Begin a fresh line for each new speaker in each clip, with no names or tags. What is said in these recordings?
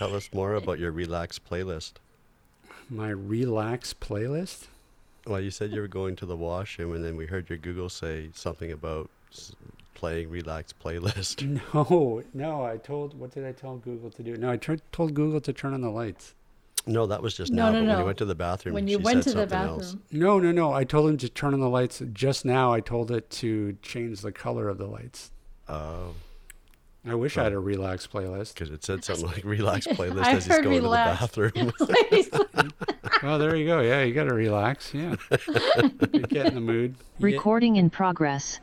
Tell us more about your relax playlist.
My relax playlist.
Well, you said you were going to the washroom, and then we heard your Google say something about playing relax playlist.
No, no. I told. What did I tell Google to do? No, I tur- told Google to turn on the lights.
No, that was just
No,
now.
no,
but when
no.
you went to the bathroom,
When you
she
went
said
to the
something
bathroom.
else.
No, no, no. I told him to turn on the lights. Just now, I told it to change the color of the lights.
Oh,
I wish I had a relax playlist.
because it said something like relax playlist as he's going
relax.
to the bathroom.
Oh, there you go. Yeah, you got to relax. Yeah, get in the mood. You get-
Recording in progress.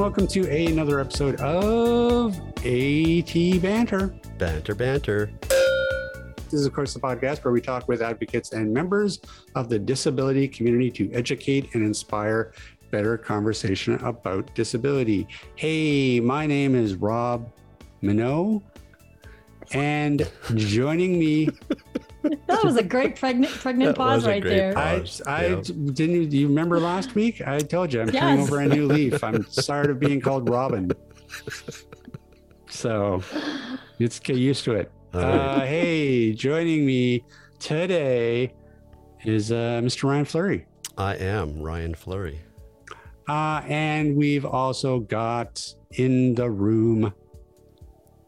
And welcome to another episode of AT Banter.
banter, banter.
This is, of course, the podcast where we talk with advocates and members of the disability community to educate and inspire better conversation about disability. Hey, my name is Rob Mineault, and joining me,
that was a great pregnant pregnant
That
pause right there.
pause.
I, I
yeah.
didn't. Do you remember last week? I told you I'm turning over a new leaf. I'm tired of being called Robin. So let's get used to it.
All right.
Uh, hey, joining me today is uh, Mr. Ryan Fleury.
I am Ryan Fleury.
Uh, and we've also got in the room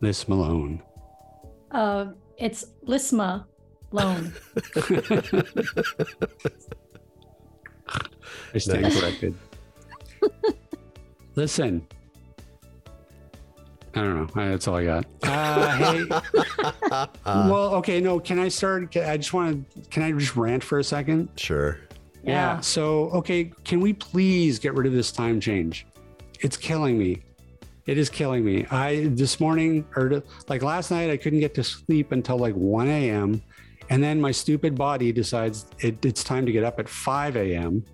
Lis Malone.
Uh, it's Lisma Loan.
I stand
Nice.
corrected. Listen. I don't know. That's all I got. Uh, hey. well, okay. No, can I start? Can- I just want to. Can I just rant for a second?
Sure.
Yeah.
So, okay, can we please get rid of this time change? It's killing me. It is killing me. I this morning or like last night, I couldn't get to sleep until like 1 a.m. And then my stupid body decides it, it's time to get up at 5 a.m.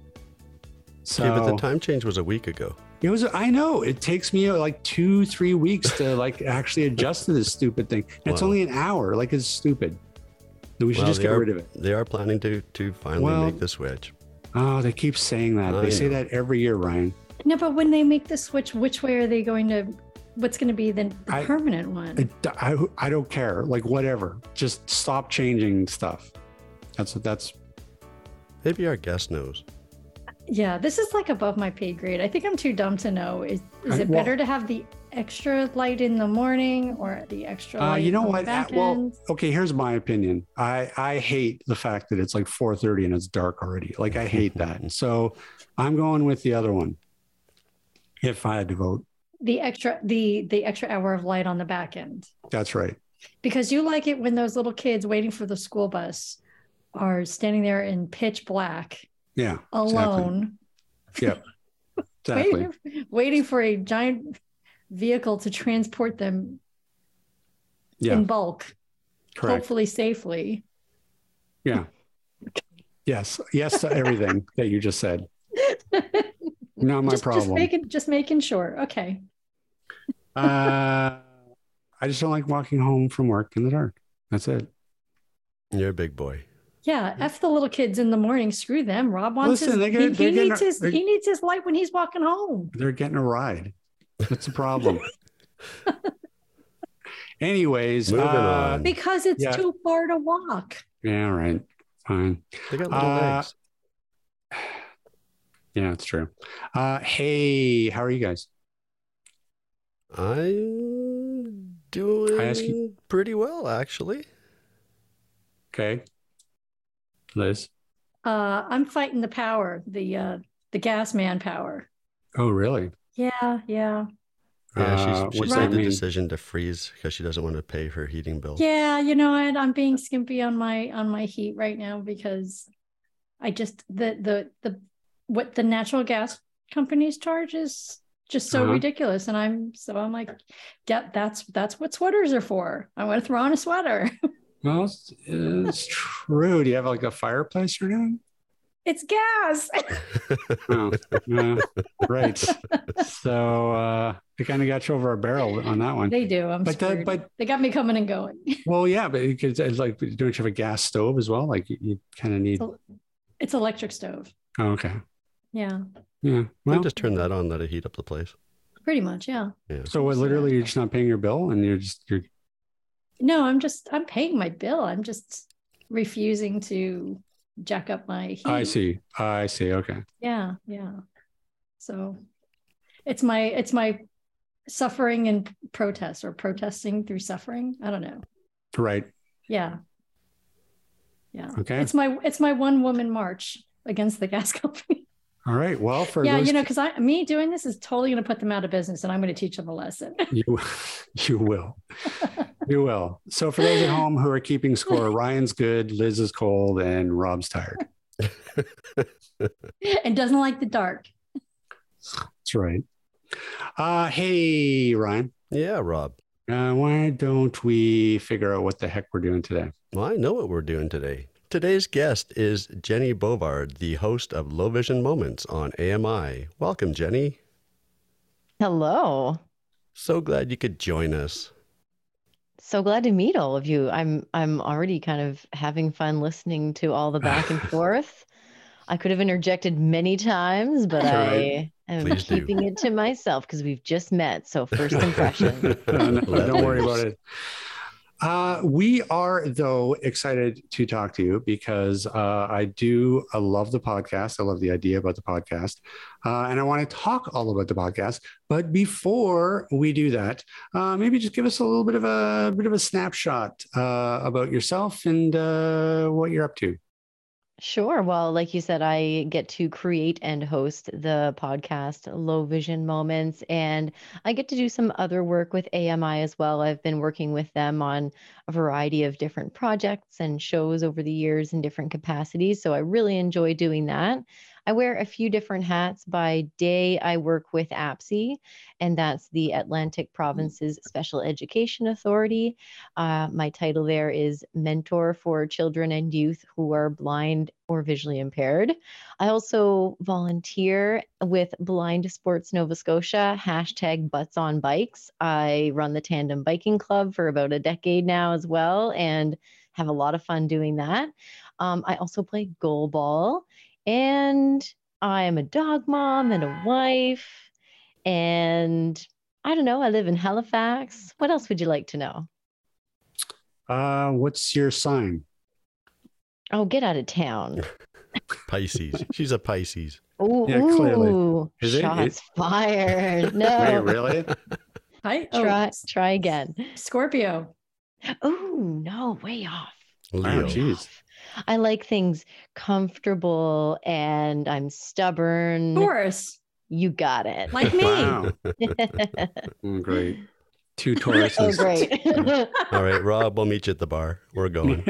So
Okay, but the time change was a week ago.
it was, I know it takes me uh, like two, three weeks to like actually adjust to this stupid thing. And it's only an hour. Like it's stupid. We should
Well,
just get
are,
rid of it.
They are planning to to finally
Well,
make the switch.
Oh, they keep saying that.
I
they say that every year, Ryan.
No, but when they make the switch, which way are they going to? What's going to be the, the
I-
permanent one?
I, I, I don't care. Like whatever. Just stop changing stuff. That's what that's.
Maybe our guest knows.
yeah, this is like above my pay grade. I think I'm too dumb to know. Is is
I-
it
well-
better to have the extra light in the morning or the extra
Uh,
light?
you know
on the
what? Uh,
back
well, okay. Here's my opinion. I I hate the fact that it's like 4:30 and it's dark already. Like I hate that. And so I'm going with the other one. If I had to vote,
the extra the the extra hour of light on the back end.
that's right.
because you like it when those little kids waiting for the school bus are standing there in pitch black
Yeah.
alone
Exactly. Exactly.
waiting, waiting for a giant vehicle to transport them
Yeah.
in bulk
Correct.
hopefully safely
Yeah. Yes. Yes to everything that you just said. Not my
just,
problem.
just making just making sure okay
uh, I just don't like walking home from work in the dark. That's it.
You're a big boy.
yeah f the little kids in the morning screw them rob wants
Listen,
his,
they get-
he, he needs
a-
his he needs his light when he's walking home
They're getting a ride. That's the problem? Anyways, uh,
on.
because it's
Yeah.
too far to walk
Yeah, all right. Fine.
They got little
Uh,
legs.
Yeah, it's true. Uh, hey, how are you guys?
I'm doing
I ask you-
pretty well, actually.
Okay. Lis.
Uh, I'm fighting the power, the uh, the gas man power.
Oh, really?
Yeah, yeah,
Yeah,
Uh,
she's, she made the
mean?
decision to freeze because she doesn't want to pay her heating bill.
yeah. You know, what? I'm being skimpy on my on my heat right now because I just the the the what the natural gas companies charge is just so
Uh-huh.
ridiculous, and I'm so I'm like, yeah, that's that's what sweaters are for. I want to throw on a sweater.
Well, it's, it's true. Do you have like a fireplace you're doing?
it's gas.
Oh, yeah, right. So uh, they kind of got you over a barrel on that one.
they do. I'm
But that- but-
they got me coming and going.
Well, yeah, but it's like, don't you have a gas stove as well? Like you, you kind of need.
It's electric stove.
Oh, okay.
Yeah,
Yeah.
Well,
Well,
just turn that on, let it heat up the place.
pretty much. Yeah.
Yeah.
so what? Literally, you're just not paying your bill, and you're just you're.
No, I'm just I'm paying my bill. I'm just refusing to jack up my heat.
I see. I see. Okay.
Yeah, yeah. So it's my it's my suffering and protest or protesting through suffering. I don't know.
Right.
Yeah. Yeah.
Okay.
It's my it's my one woman march against the gas company.
All right. Well, for
yeah,
those
you know, because I me doing this is totally gonna put them out of business and I'm gonna teach them a lesson.
you you will you will so for those at home who are keeping score ryan's good lis is cold and rob's tired
and doesn't like the dark.
that's right uh hey ryan
Yeah, Rob.
uh, why don't we figure out what the heck we're doing today
Well, I know what we're doing today. Today's guest is Jenny Bovard, the host of Low Vision Moments on AMI. Welcome, Jenny.
Hello.
So glad you could join us.
So glad to meet all of you. I'm I'm already kind of having fun listening to all the back and forth. I could have interjected many times, but
Sure.
I am
Please do.
keeping it to myself because we've just met. So first impression.
No, no, don't worry about it uh, we are though excited to talk to you because uh, I do I love the podcast. I love the idea about the podcast, uh, and I want to talk all about the podcast. But before we do that, uh, maybe just give us a little bit of a bit of a snapshot uh, about yourself and uh, what you're up to.
Sure. Well, like you said, I get to create and host the podcast Low Vision Moments, and I get to do some other work with AMI as well. I've been working with them on a variety of different projects and shows over the years in different capacities. So I really enjoy doing that. I wear a few different hats. By day, I work with APSEA, and that's the Atlantic Provinces Special Education Authority. Uh, my title there is Mentor for Children and Youth Who Are Blind or Visually Impaired. I also volunteer with Blind Sports Nova Scotia, hashtag Butts on Bikes. I run the Tandem Biking Club for about a decade now as well, and have a lot of fun doing that. Um, I also play goal ball, and I am a dog mom and a wife. And I don't know, I live in Halifax. What else would you like to know?
Uh, what's your sign?
Oh, get out of town.
Pisces. She's a Pisces.
Ooh,
Yeah, clearly.
ooh,
Is it?
shots fired.
Wait,
No,
really?
Hi.
try
Oh,
try again.
Scorpio.
Oh, no, way off.
Leo.
Wow, geez.
I like things comfortable and I'm stubborn.
Taurus.
You got it.
Like me.
Wow. Mm, great. Two Tauruses.
oh, great.
All right, Rob, we'll meet you at the bar. We're going.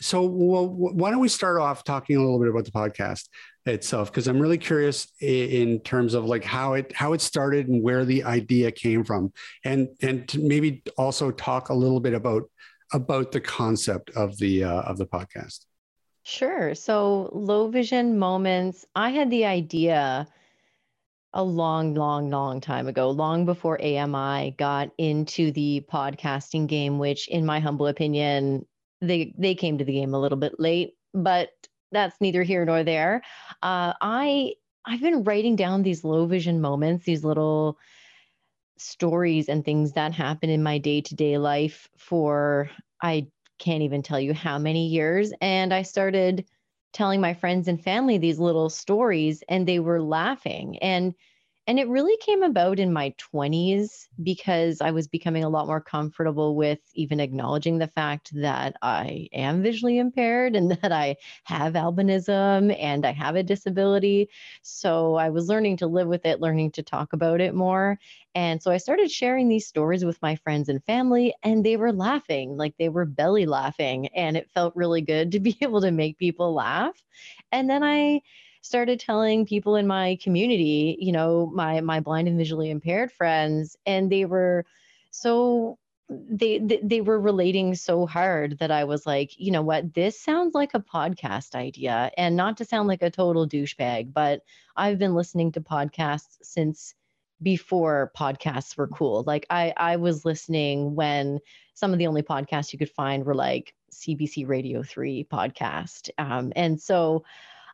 So, well, why don't we start off talking a little bit about the podcast itself? Because I'm really curious i- in terms of like how it how it started and where the idea came from, and and to maybe also talk a little bit about about the concept of the uh, of the podcast.
Sure. So, low vision moments, I had the idea a long, long, long time ago, long before AMI got into the podcasting game, which, in my humble opinion, they they came to the game a little bit late, but that's neither here nor there. Uh, I I've been writing down these low vision moments, these little stories and things that happen in my day to day life for I can't even tell you how many years. And I started telling my friends and family these little stories, and they were laughing. And and it really came about in my 20s because I was becoming a lot more comfortable with even acknowledging the fact that I am visually impaired and that I have albinism and I have a disability. So I was learning to live with it, learning to talk about it more. And so I started sharing these stories with my friends and family, and they were laughing, like they were belly laughing. And it felt really good to be able to make people laugh. And then I started telling people in my community, you know, my my blind and visually impaired friends, and they were so they, they they were relating so hard that I was like, you know what, this sounds like a podcast idea, and not to sound like a total douchebag, but I've been listening to podcasts since before podcasts were cool. Like I I was listening when some of the only podcasts you could find were like CBC Radio 3 podcast. Um, and so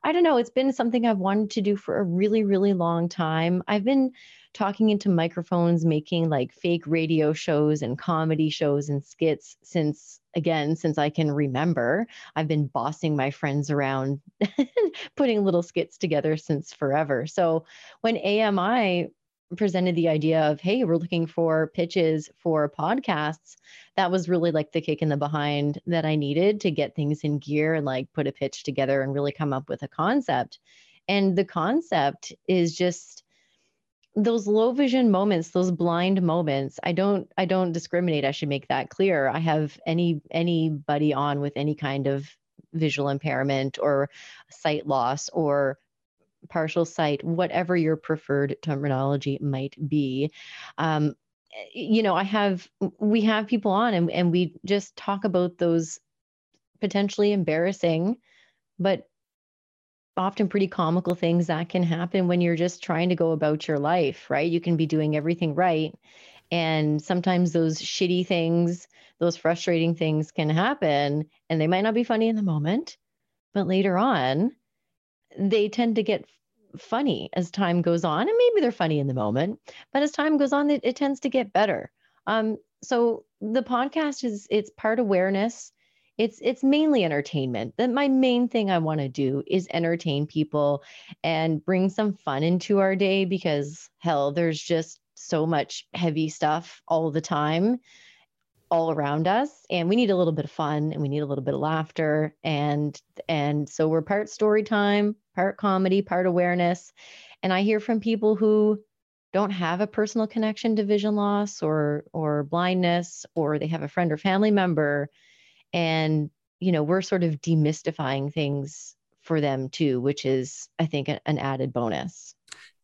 I don't know, it's been something I've wanted to do for a really, really long time. I've been talking into microphones, making like fake radio shows and comedy shows and skits since, again, since I can remember. I've been bossing my friends around, putting little skits together since forever. So when AMI presented the idea of hey we're looking for pitches for podcasts. That was really like the kick in the behind that i needed to get things in gear and like put a pitch together and really come up with a concept. And the concept is just those low vision moments those blind moments. I don't i don't discriminate i should make that clear. I have any anybody on with any kind of visual impairment or sight loss or partial sight, whatever your preferred terminology might be. Um, you know, I have, we have people on and, and we just talk about those potentially embarrassing, but often pretty comical things that can happen when you're just trying to go about your life, right? You can be doing everything right. And sometimes those shitty things, those frustrating things can happen and they might not be funny in the moment, but later on, they tend to get funny as time goes on and maybe they're funny in the moment but as time goes on it, it tends to get better. Um, so the podcast is it's part awareness. It's it's mainly entertainment. That my main thing i want to do is entertain people and bring some fun into our day because hell there's just so much heavy stuff all the time all around us and we need a little bit of fun and we need a little bit of laughter and and so we're part story time part comedy part awareness. And i hear from people who don't have a personal connection to vision loss or or blindness or they have a friend or family member. And you know we're sort of demystifying things for them too which is i think an added bonus.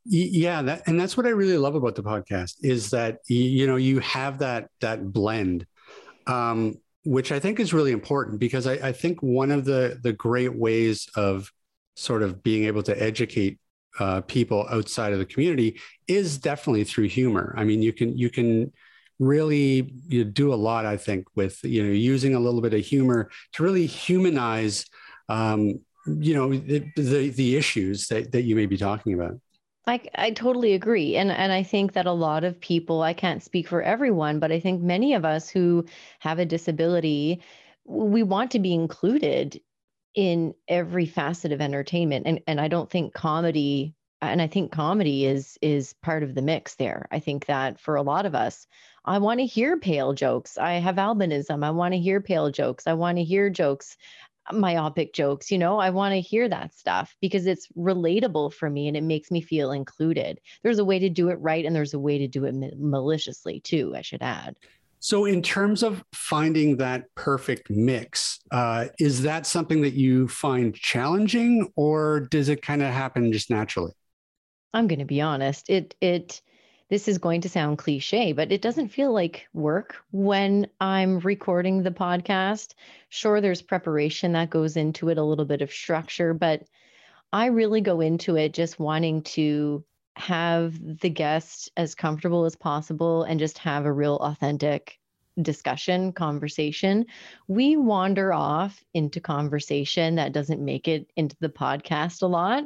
Yeah that, and that's what i really love about the podcast is that you know you have that that blend um, which I think is really important because I, I, think one of the the great ways of sort of being able to educate uh, people outside of the community is definitely through humor. I mean, you can you can really you do a lot. I think with you know using a little bit of humor to really humanize um, you know the, the the issues that that you may be talking about.
I, I totally agree. And, and I think that a lot of people, I can't speak for everyone, but I think many of us who have a disability, we want to be included in every facet of entertainment. And, and I don't think comedy, and I think comedy is, is part of the mix there. I think that for a lot of us, I want to hear pale jokes. I have albinism. I want to hear pale jokes. I want to hear jokes myopic jokes you know i want to hear that stuff because it's relatable for me and it makes me feel included there's a way to do it right and there's a way to do it maliciously too i should add
so in terms of finding that perfect mix uh, is that something that you find challenging or does it kind of happen just naturally
i'm going to be honest it it this is going to sound cliche, but it doesn't feel like work when I'm recording the podcast. Sure, there's preparation that goes into it, a little bit of structure, but I really go into it just wanting to have the guest as comfortable as possible and just have a real authentic discussion conversation we wander off into conversation that doesn't make it into the podcast a lot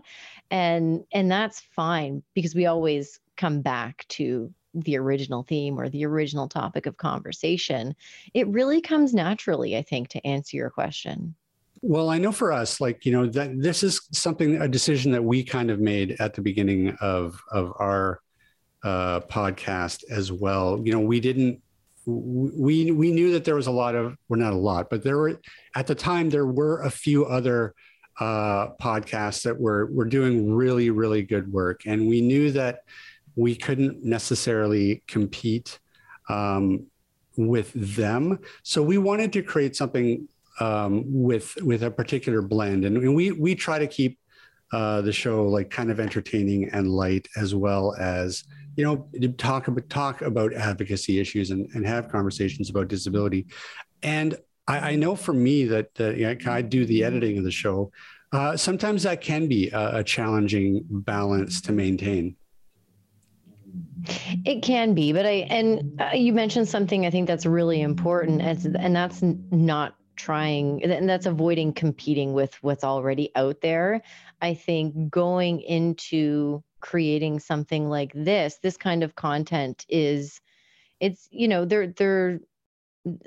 and and that's fine because we always come back to the original theme or the original topic of conversation, it really comes naturally, I think, to answer your question.
Well, I know for us, like, you know, that this is something, a decision that we kind of made at the beginning of, of our uh, podcast as well. You know, we didn't, we, we knew that there was a lot of, well, not a lot, but there were, at the time, there were a few other uh, podcasts that were, were doing really, really good work. And we knew that, we couldn't necessarily compete um, with them. So we wanted to create something um, with with a particular blend, and we we try to keep uh, the show like kind of entertaining and light, as well as you know talk about talk about advocacy issues and, and have conversations about disability. And I, I know for me that uh, I do the editing of the show. Uh, sometimes that can be a, a challenging balance to maintain.
It can be, but I and uh, you mentioned something I think that's really important, as, and that's not trying, and that's avoiding competing with what's already out there. I think going into creating something like this, this kind of content is, it's you know there there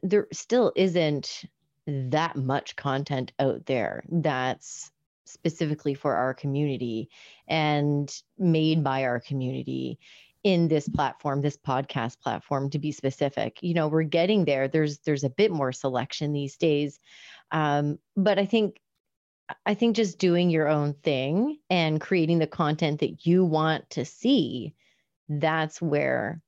there still isn't that much content out there that's specifically for our community and made by our community in this platform this podcast platform to be specific. You know we're getting there. There's there's a bit more selection these days. Um, but i think i think just doing your own thing and creating the content that you want to see that's where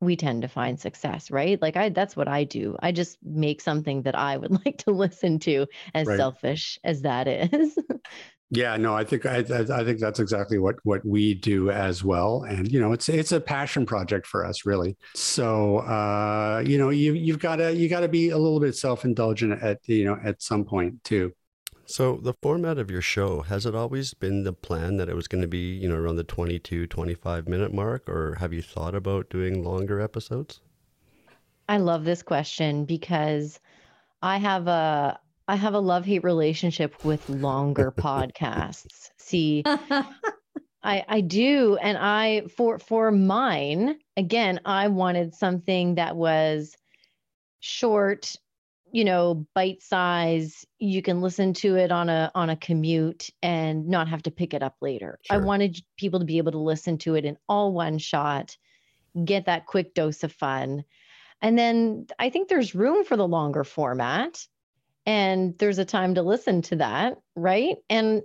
we tend to find success right? Like i that's what i do. I just make something that i would like to listen to as right. selfish as that is
Yeah, no, I think I, I think that's exactly what what we do as well, and you know, it's it's a passion project for us, really. So, uh, you know, you you've got to you got to be a little bit self indulgent at you know at some point too.
So the format of your show has it always been the plan that it was going to be you know around the 22 25 minute mark, or have you thought about doing longer episodes?
I love this question because I have a I have a love hate relationship with longer podcasts. See, I I do, and I for for mine again, I wanted something that was short, you know, bite size. You can listen to it on a on a commute and not have to pick it up later. Sure. I wanted people to be able to listen to it in all one shot, get that quick dose of fun. And then I think there's room for the longer format and there's a time to listen to that right and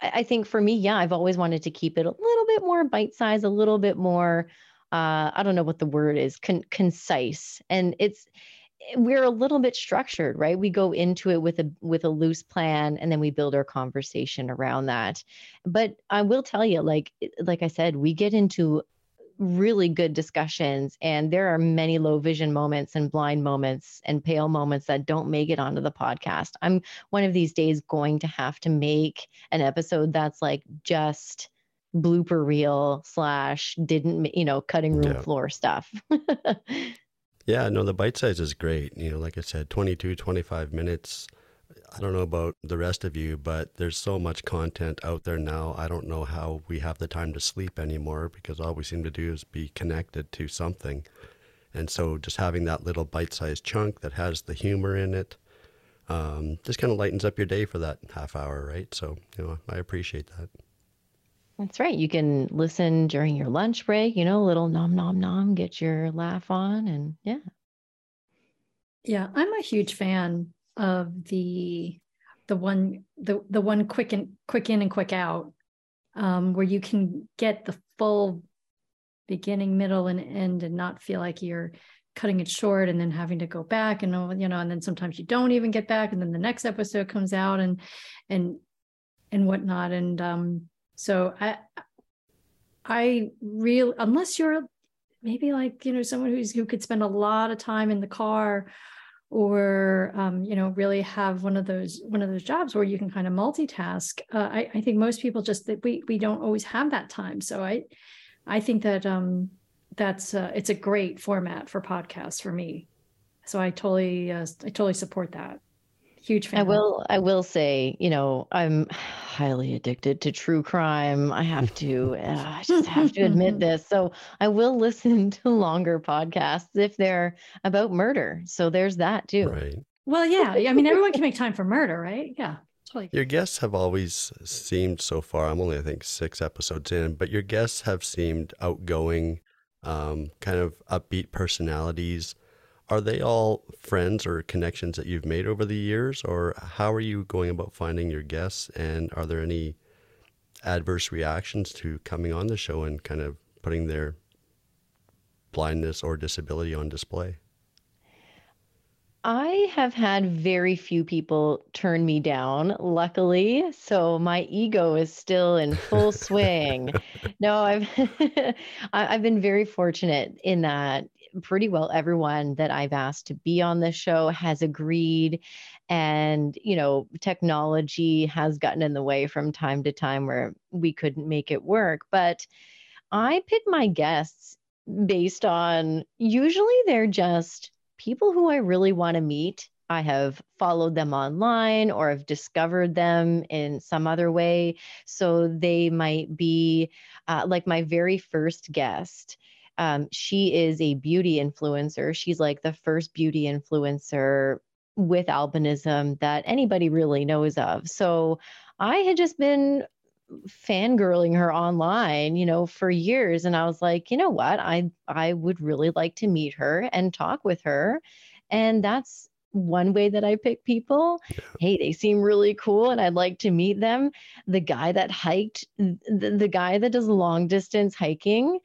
I think for me, yeah, I've always wanted to keep it a little bit more bite size, a little bit more, uh, I don't know what the word is, con- concise. And it's, we're a little bit structured, right? We go into it with a with a loose plan, and then we build our conversation around that. But I will tell you, like like I said, we get into really good discussions and there are many low vision moments and blind moments and pale moments that don't make it onto the podcast i'm one of these days going to have to make an episode that's like just blooper reel slash didn't you know cutting room yeah. floor stuff
yeah no the bite size is great you know like i said 22 25 minutes I don't know about the rest of you, but there's so much content out there now. I don't know how we have the time to sleep anymore because all we seem to do is be connected to something. And so just having that little bite sized chunk that has the humor in it um, just kind of lightens up your day for that half hour, right? So, you know, I appreciate that.
That's right. You can listen during your lunch break, you know, a little nom nom nom, get your laugh on, and yeah.
Yeah, I'm a huge fan of the the one the the one quick and quick in and quick out um, where you can get the full beginning middle and end and not feel like you're cutting it short and then having to go back and you know and then sometimes you don't even get back and then the next episode comes out and and and whatnot. And um so i i really unless you're maybe like you know someone who's who could spend a lot of time in the car or um, you know really have one of those one of those jobs where you can kind of multitask uh, I, I, think most people just that we we don't always have that time. So i i think that um that's uh, it's a great format for podcasts for me. So i totally uh, i totally support that huge fan.
i will i will say you know i'm highly addicted to true crime. I have to uh, i just have to admit this. So i will listen to longer podcasts if they're about murder. So there's that too.
Right.
Well yeah i mean everyone can make time for murder right? Yeah totally.
your guests have always seemed so far i'm only i think six episodes in but your guests have seemed outgoing um, kind of upbeat personalities are they all friends or connections that you've made over the years, or how are you going about finding your guests? And are there any adverse reactions to coming on the show and kind of putting their blindness or disability on display?
I have had very few people turn me down, luckily. So my ego is still in full swing. No, I've I've been very fortunate in that pretty well everyone that I've asked to be on this show has agreed. And, you know, technology has gotten in the way from time to time where we couldn't make it work. But I pick my guests based on usually they're just people who I really want to meet. I have followed them online or have discovered them in some other way. So they might be uh, like my very first guest. Um, she is a beauty influencer. She's like the first beauty influencer with albinism that anybody really knows of. So I had just been fangirling her online, you know, for years. And I was like, you know what? I I would really like to meet her and talk with her. And that's one way that I pick people. Hey, they seem really cool and I'd like to meet them. The guy that hiked, the, the guy that does long distance hiking,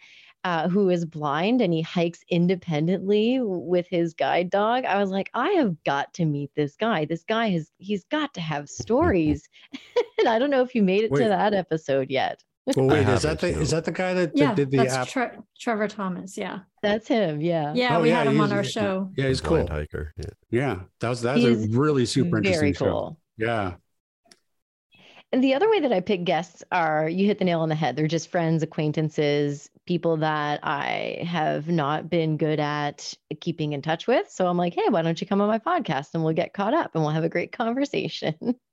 uh, who is blind and he hikes independently with his guide dog. I was like, I have got to meet this guy. This guy has, he's got to have stories. and I don't know if you made it wait. to that episode yet.
Well, wait, is that the is that the guy that,
yeah,
did the
that's
app?
Tre- Trevor Thomas. Yeah,
that's him. Yeah,
yeah, oh, we yeah, had him on our show.
Yeah, he's cool.
hiker. Yeah.
yeah, that was that's a really super interesting cool. show. Yeah,
and the other way that I pick guests are you hit the nail on the head. They're just friends, acquaintances, people that I have not been good at keeping in touch with. So I'm like, hey, why don't you come on my podcast and we'll get caught up and we'll have a great conversation.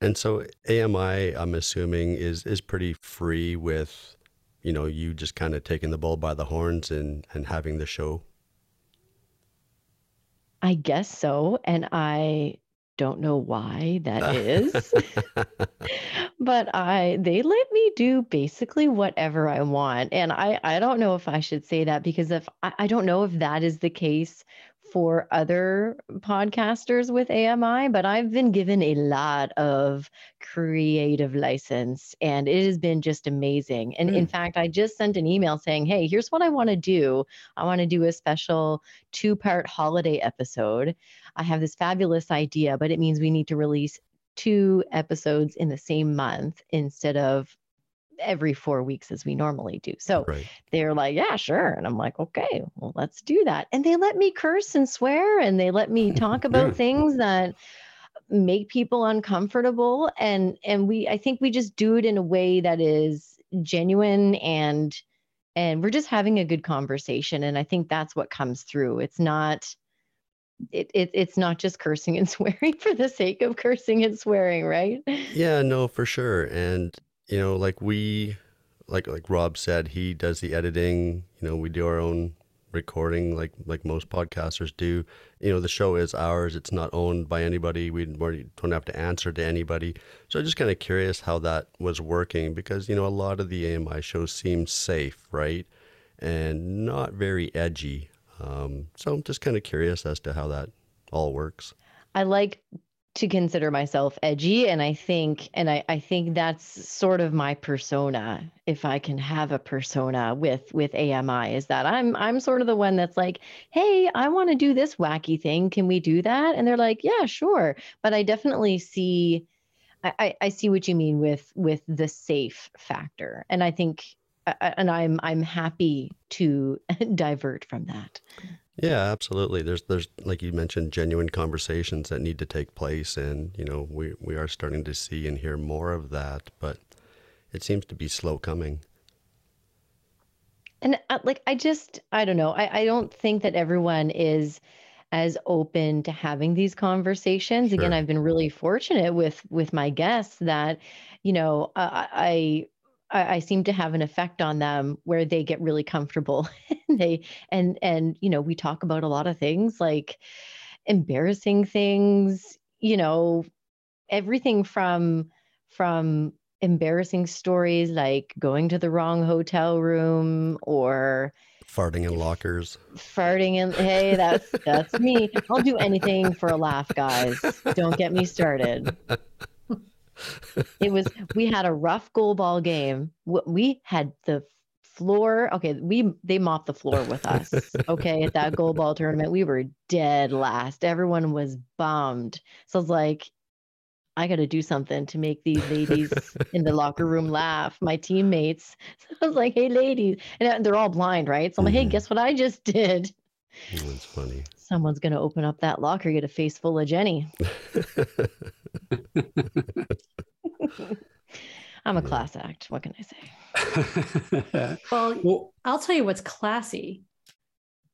And so AMI, I'm assuming, is is pretty free with, you know, you just kind of taking the bull by the horns and and having the show.
I guess so. And I don't know why that is. but I they let me do basically whatever I want. And I I don't know if I should say that because if I, I don't know if that is the case for other podcasters with AMI, but I've been given a lot of creative license and it has been just amazing. And mm. in fact, I just sent an email saying, Hey, here's what I want to do. I want to do a special two part holiday episode. I have this fabulous idea, but it means we need to release two episodes in the same month instead of every four weeks as we normally do. So right. they're like, yeah, sure. And I'm like, okay, well, let's do that. And they let me curse and swear and they let me talk about things that make people uncomfortable. And and we I think we just do it in a way that is genuine and and we're just having a good conversation. And I think that's what comes through. It's not it, it it's not just cursing and swearing for the sake of cursing and swearing, right?
Yeah, no, for sure. And you know, like we, like like Rob said, he does the editing. You know, we do our own recording, like like most podcasters do. You know, the show is ours. It's not owned by anybody. We don't have to answer to anybody. So I'm just kind of curious how that was working because you know a lot of the AMI shows seem safe, right, and not very edgy. Um, so I'm just kind of curious as to how that all works.
I like to consider myself edgy and i think and I, I think that's sort of my persona if i can have a persona with with ami is that i'm i'm sort of the one that's like hey i want to do this wacky thing. Can we do that? And they're like yeah sure. But i definitely see I, I see what you mean with with the safe factor. And i think uh, uh, and i'm i'm happy to divert from that
yeah, absolutely. There's there's like you mentioned genuine conversations that need to take place and you know, we we are starting to see and hear more of that, but it seems to be slow coming.
And uh, like I just I don't know. I I don't think that everyone is as open to having these conversations. Sure. Again, I've been really fortunate with with my guests that you know, I I, I, seem to have an effect on them where they get really comfortable. And they and and you know we talk about a lot of things like embarrassing things you know everything from from embarrassing stories like going to the wrong hotel room or
farting in lockers.
farting in hey that's that's me. I'll do anything for a laugh guys. Don't get me started it was we had a rough goal ball game. We had the floor. Okay, we they mopped the floor with us. Okay, at that goalball tournament, we were dead last. Everyone was bummed. So I was like, I got to do something to make these ladies in the locker room laugh. My teammates. So I was like, hey, ladies, and they're all blind, right? So I'm like, hey,
Mhm.
guess what I just did?
That's funny.
Someone's gonna open up that locker, get a face full of Jenny. I'm a class act. What can I say?
Well,
well,
I'll tell you what's classy.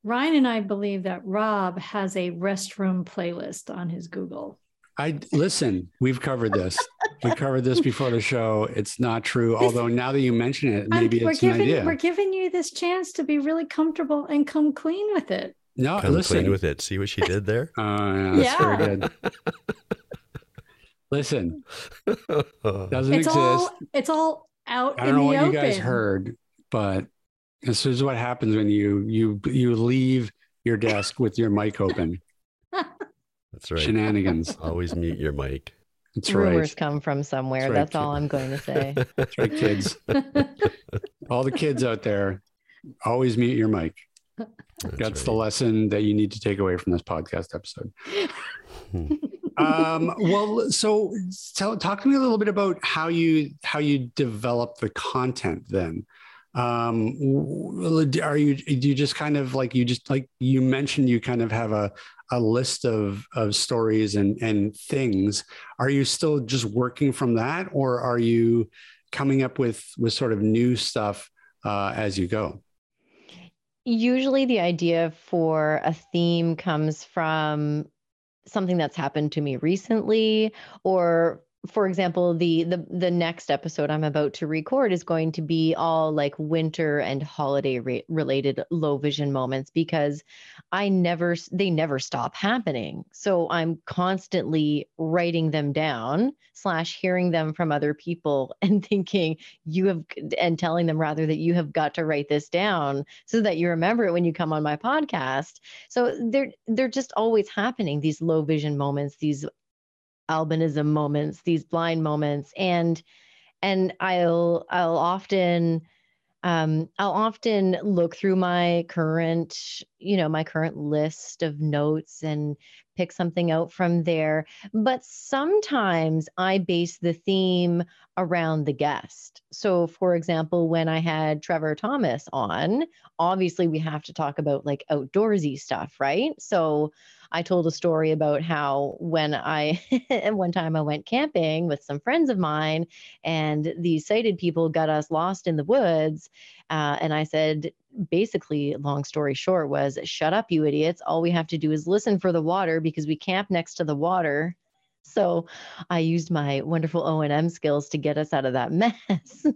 Ryan and I believe that Rob has a restroom playlist on his Google.
I listen. We've covered this. we covered this before the show. It's not true. Although now that you mention it,
I'm-
maybe
we're
it's an
giving
idea.
we're giving you this chance to be really comfortable and come clean with it.
No,
Come
listen.
clean with it. See what she did there?
Oh, yeah, that's
Yeah.
Very good. listen, doesn't
It's
exist.
all it's all out
I don't know
the
what
open.
you guys heard, but this is what happens when you you you leave your desk with your mic open.
That's right.
Shenanigans.
Always mute your mic.
That's right.
Rumors come from somewhere.
That's right,
That's all I'm going to say.
That's right, kids. All the kids out there, always mute your mic.
That's,
That's the lesson that you need to take away from this podcast episode. Um, well, so tell, talk to me a little bit about how you how you develop the content. Then, um, are you do you just kind of like you just like you mentioned you kind of have a a list of of stories and and things. Are you still just working from that, or are you coming up with with sort of new stuff uh, as you go?
Usually, the idea for a theme comes from something that's happened to me recently, or for example, the the the next episode I'm about to record is going to be all like winter and holiday re- related low vision moments because I never they never stop happening. So I'm constantly writing them down slash hearing them from other people and thinking you have and telling them rather that you have got to write this down so that you remember it when you come on my podcast. So they're they're just always happening these low vision moments, these albinism moments, these blind moments. And and I'll I'll often um, I'll often look through my current, you know, my current list of notes and pick something out from there. But sometimes I base the theme around the guest. So, for example, when I had Trevor Thomas on, obviously we have to talk about like outdoorsy stuff, right? So, I told a story about how when I, one time I went camping with some friends of mine, and these sighted people got us lost in the woods. Uh, and I said, basically, long story short, was shut up, you idiots. All we have to do is listen for the water because we camp next to the water. So I used my wonderful O and M skills to get us out of that mess.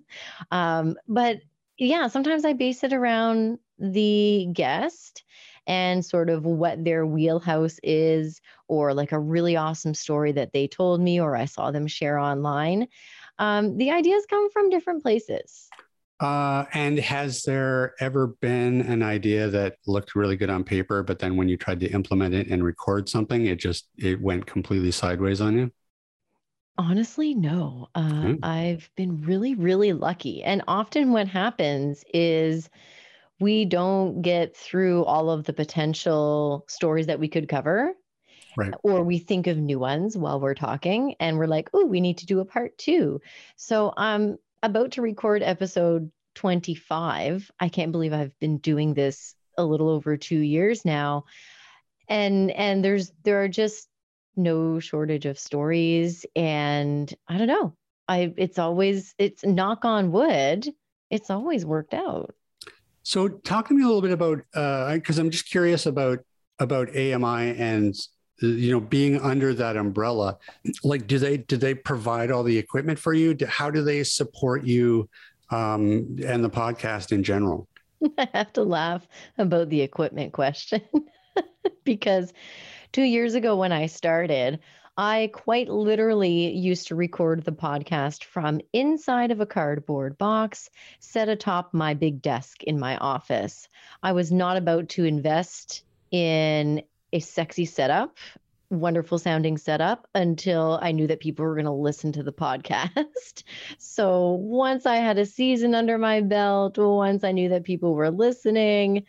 um, but yeah, sometimes I base it around the guest and sort of what their wheelhouse is, or like a really awesome story that they told me or I saw them share online. Um, the ideas come from different places.
Uh, and has there ever been an idea that looked really good on paper, but then when you tried to implement it and record something, it just it went completely sideways on you?
Honestly, no. Uh,
Mm.
I've been really, really lucky. And often what happens is we don't get through all of the potential stories that we could cover.
Right.
Or we think of new ones while we're talking and we're like, oh, we need to do a part two. So I'm about to record episode 25. I can't believe I've been doing this a little over two years now. And and there's there are just no shortage of stories and i don't know i it's always it's knock on wood it's always worked out
So talk to me a little bit about because I'm just curious about about AMI and uh, you know being under that umbrella. Like, do they do they provide all the equipment for you? How do they support you um, and the podcast in general?
i have to laugh about the equipment question because two years ago when i started I quite literally used to record the podcast from inside of a cardboard box set atop my big desk in my office. I was not about to invest in a sexy setup wonderful sounding setup until I knew that people were going to listen to the podcast. so once I had a season under my belt, once I knew that people were listening,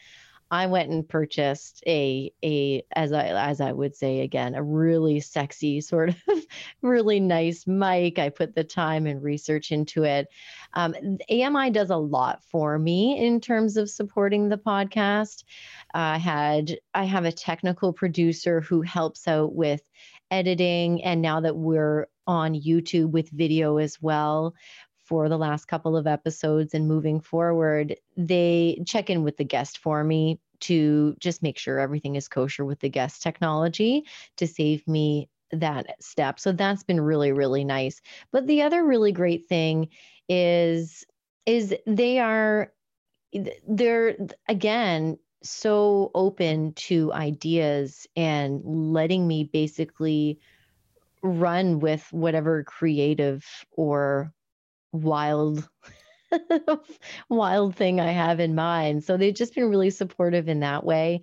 I went and purchased a a as I as I would say again a really sexy sort of really nice mic. I put the time and research into it. Um, AMI does a lot for me in terms of supporting the podcast. I had I have a technical producer who helps out with editing, and now that we're on YouTube with video as well, for the last couple of episodes and moving forward, they check in with the guest for me to just make sure everything is kosher with the guest technology to save me that step. So that's been really really nice. But the other really great thing is is they are they're again so open to ideas and letting me basically run with whatever creative or wild wild thing I have in mind. So they've just been really supportive in that way.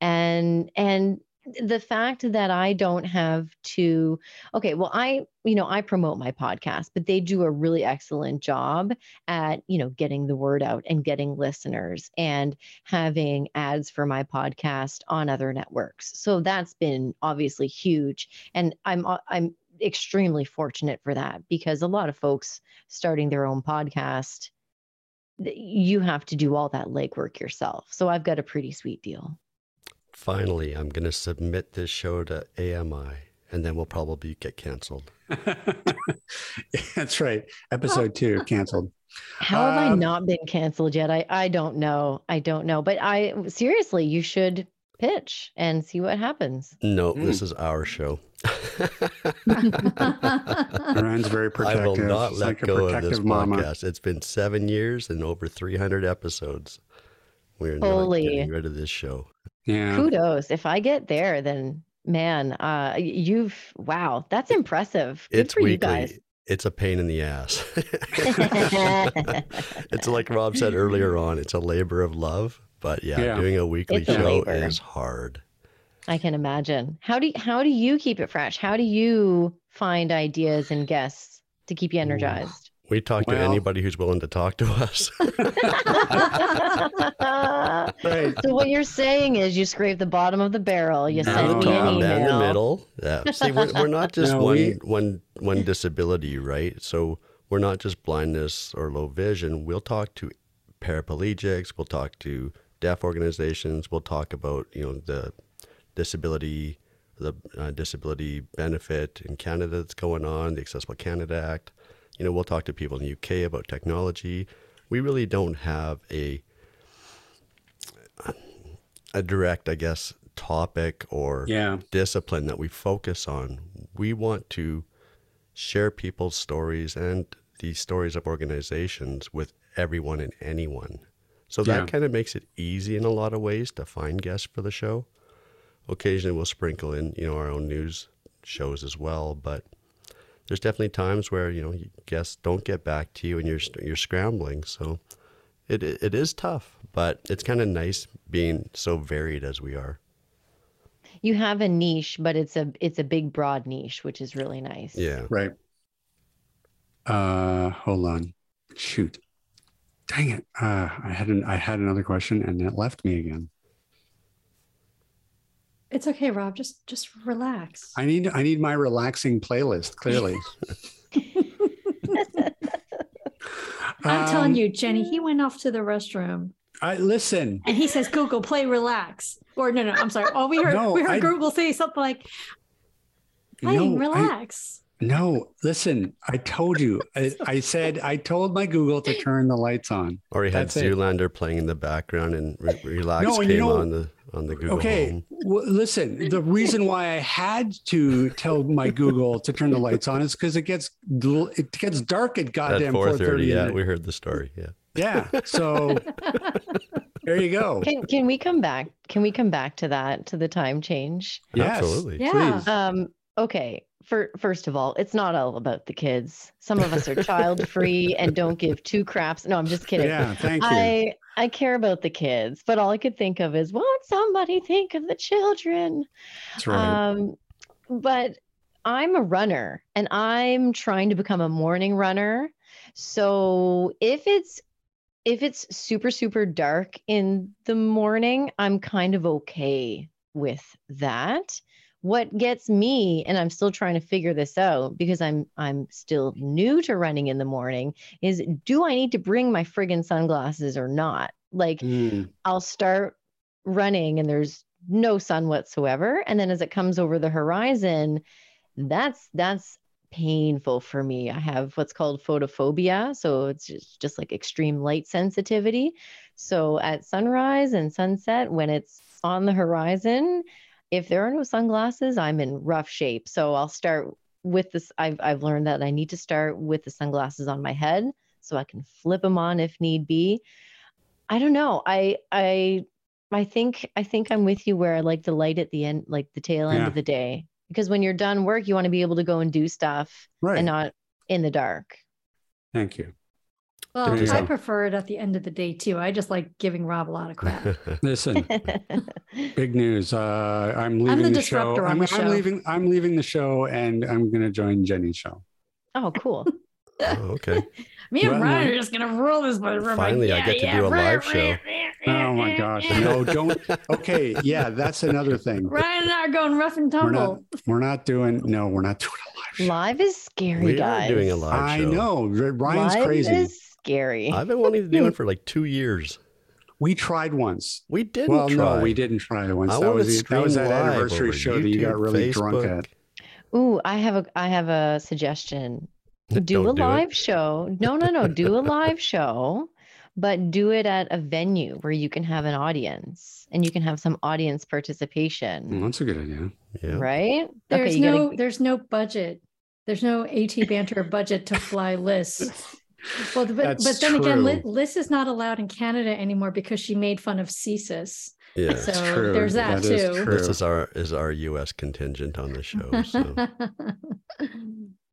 And and the fact that I don't have to okay, well I you know, I promote my podcast, but they do a really excellent job at, you know, getting the word out and getting listeners and having ads for my podcast on other networks. So that's been obviously huge and I'm I'm extremely fortunate for that because a lot of folks starting their own podcast you have to do all that legwork yourself. So I've got a pretty sweet deal.
Finally, I'm going to submit this show to AMI and then we'll probably get canceled.
That's right. Episode two canceled.
How have um, I not been canceled yet? I, I don't know. I don't know. But I seriously, you should pitch and see what happens.
No, mm. this is our show.
Ryan's very protective.
I will not let like go of this mama. podcast. It's been seven years and over 300 episodes. We're Holy. not getting rid of this show.
Yeah. Kudos. If I get there, then man, uh, you've wow, that's impressive. Good
it's for weekly. You guys. It's a pain in the ass. it's like Rob said earlier on. It's a labor of love, but yeah, yeah. doing a weekly it's show a is hard.
I can imagine. How do you, how do you keep it fresh? How do you find ideas and guests to keep you energized?
We talk well, to anybody who's willing to talk to us.
right. So what you're saying is you scrape the bottom of the barrel. You send no, me an email.
Down the middle. Yeah. See, we're, we're not just no, one we... one one disability, right? So we're not just blindness or low vision. We'll talk to paraplegics. We'll talk to deaf organizations. We'll talk about you know the disability, the uh, disability benefit in Canada that's going on, the Accessible Canada Act. You know, we'll talk to people in the UK about technology. We really don't have a a direct, I guess, topic or yeah. discipline that we focus on. We want to share people's stories and the stories of organizations with everyone and anyone. So that yeah. kind of makes it easy in a lot of ways to find guests for the show. Occasionally we'll sprinkle in you know our own news shows as well but there's definitely times where you know guests don't get back to you and you're you're scrambling. So it it is tough but it's kind of nice being so varied as we are.
You have a niche but it's a it's a big broad niche which is really nice.
Yeah.
Right. Uh hold on. Shoot dang it uh i had an i had another question and it left me again
it's okay, Rob. Just just relax.
I need I need my relaxing playlist. Clearly.
I'm um, telling you, Jenny. He went off to the restroom.
I listen.
And he says, "Google, play relax." Or no, no, I'm sorry. Oh, we heard no, we heard I, Google say something like, "Playing, no, relax."
I, no, listen. I told you. I, I, said I told my Google to turn the lights on.
Or he had That's Zoolander it. playing in the background and re- relax no, came you know, on the on the Google.
Okay, well, listen. The reason why I had to tell my Google to turn the lights on is because it gets it gets dark at goddamn four thirty.
Yeah, we heard the story. Yeah.
Yeah. So there you go.
Can can we come back? Can we come back to that to the time change?
Yes,
Absolutely.
Yeah.
Please.
Um. Okay for first of all, it's not all about the kids. Some of us are child free and don't give two craps. No, I'm just kidding.
Yeah, thank you.
I I care about the kids, but all I could think of is won't somebody think of the children?
That's right. Um,
but I'm a runner and I'm trying to become a morning runner. So if it's if it's super super dark in the morning, I'm kind of okay with that. What gets me and I'm still trying to figure this out because I'm I'm still new to running in the morning is do I need to bring my friggin sunglasses or not? Like
Mm.
I'll start running and there's no sun whatsoever and then as it comes over the horizon that's that's painful for me i have what's called photophobia so it's just, just like extreme light sensitivity so at sunrise and sunset when it's on the horizon if there are no sunglasses i'm in rough shape so i'll start with this i've, I've learned that i need to start with the sunglasses on my head so i can flip them on if need be i don't know i i I think I think I'm with you where I like the light at the end, like the tail end
Yeah.
of the day. Because when you're done work, you want to be able to go and do stuff
Right.
and not in the dark.
Thank you.
Well, I
go.
prefer it at the end of the day too. I just like giving Rob a lot of crap.
Listen, big news. Uh, I'm leaving
the
the, show.
on
I'm,
the
I'm leaving. I'm leaving the show, and I'm going to join Jenny's show.
oh, cool.
oh, okay.
Me and
Well,
Ryan are just gonna roll this one. We're like,
Finally, I get to
yeah,
do a
rah,
live
rah,
show.
rah,
Oh
rah,
my gosh! No, don't. Okay, yeah, that's another thing.
Ryan and I are going rough and tumble.
We're not. We're not doing. No, we're not doing a live show.
Live is scary,
We
guys.
are doing a live
I know. Ryan's
Live
crazy.
is scary.
I've been wanting to do it for like two years.
We tried once.
We didn't
well,
try.
no, we didn't try once.
I
that was the- that was that anniversary
over
show that you got
YouTube,
really drunk at.
Ooh, I have a I have a suggestion. Do
Don't
a
do it.
live show. No, no, no. Do a live show, but do it at a venue where you can have an audience and you can have some audience participation.
Mm, that's a good idea.
Yeah.
Right?
There's
you gotta-
no there's no budget. There's no AT banter budget to fly lists. Well, but,
That's
but then again, Lis is not allowed in Canada anymore because she made fun of CSIS.
Yeah.
So
That's true.
there's that too.
true.
This is our is our U.S. contingent on the show. So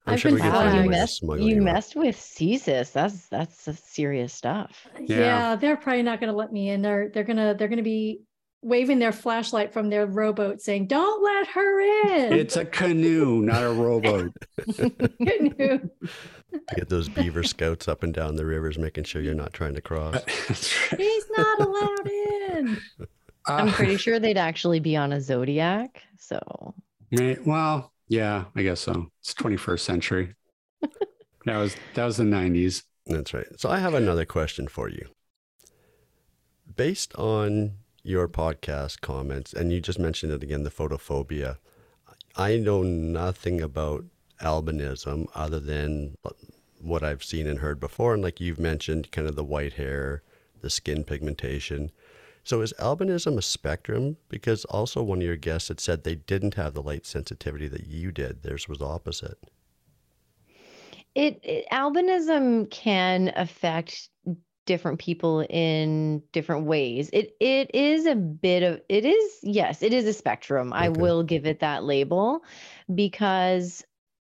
I'm
I've
sure
been
we get
Wow,
find a
you
way
messed you
you
messed with CSIS. That's that's serious stuff.
Yeah.
Yeah.
they're probably not going to let me in. They're they're gonna they're gonna be waving their flashlight from their rowboat saying, "Don't let her in."
It's a canoe, not a rowboat.
Canoe.
Get those beaver scouts up and down the rivers, making sure you're not trying to cross.
He's not allowed in.
I'm
Uh,
pretty sure they'd actually be on a zodiac. So
may- well, yeah, I guess so. It's 21st century. that was that was the 90s.
That's right. So I have another question for you. Based on your podcast comments, and you just mentioned it again, the photophobia. I know nothing about albinism other than what I've seen and heard before. And like you've mentioned, kind of the white hair, the skin pigmentation. So is albinism a spectrum? Because also one of your guests had said they didn't have the light sensitivity that you did. Theirs was opposite.
it, it albinism can affect different people in different ways. It it is a bit of it is yes, it is a spectrum. I will give it that label because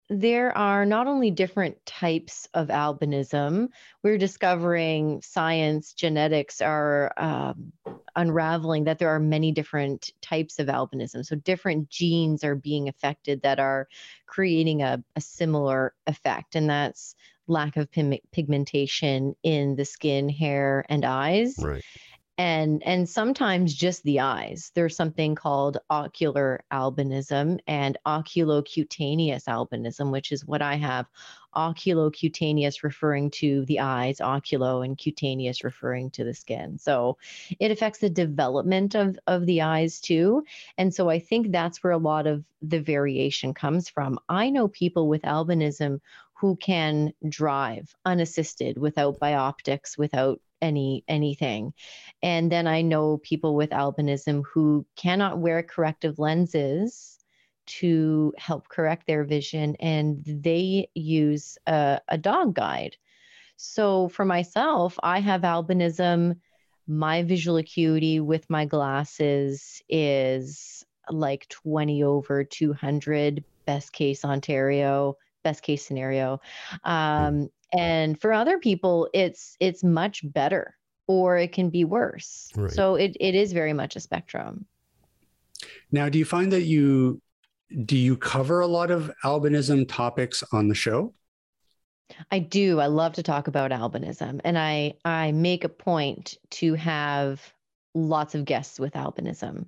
there are not only different types of albinism, we're discovering science, genetics are um, unraveling that there are many different types of albinism. So different genes are being affected that are creating a, a similar effect, and that's lack of pigmentation in the skin, hair, and eyes.
Right.
and and sometimes just the eyes. There's something called ocular albinism and oculocutaneous albinism which is what i have. Oculocutaneous referring to the eyes oculo and cutaneous referring to the skin. So it affects the development of of the eyes too. And so i think that's where a lot of the variation comes from. I know people with albinism who can drive unassisted without bioptics without any anything and then I know people with albinism who cannot wear corrective lenses to help correct their vision, and they use a, a dog guide. So for myself, I have albinism. My visual acuity with my glasses is like 20 over 200, best case Ontario, best case scenario. Um, and for other people, it's it's much better or it can be worse.
Right.
So it, it is very much a spectrum.
Now, do you find that you do you cover a lot of albinism topics on the show?
I do. I love to talk about albinism, and I I make a point to have lots of guests with albinism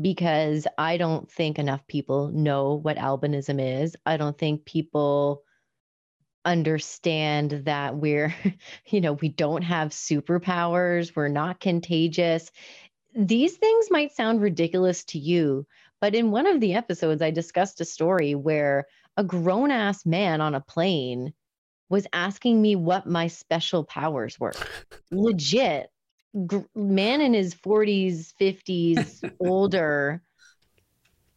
because I don't think enough people know what albinism is. I don't think people understand that we're, you know, we don't have superpowers, we're not contagious. These things might sound ridiculous to you, but in one of the episodes, I discussed a story where a grown ass man on a plane was asking me what my special powers were. Legit gr- man in his 40s, 50s, older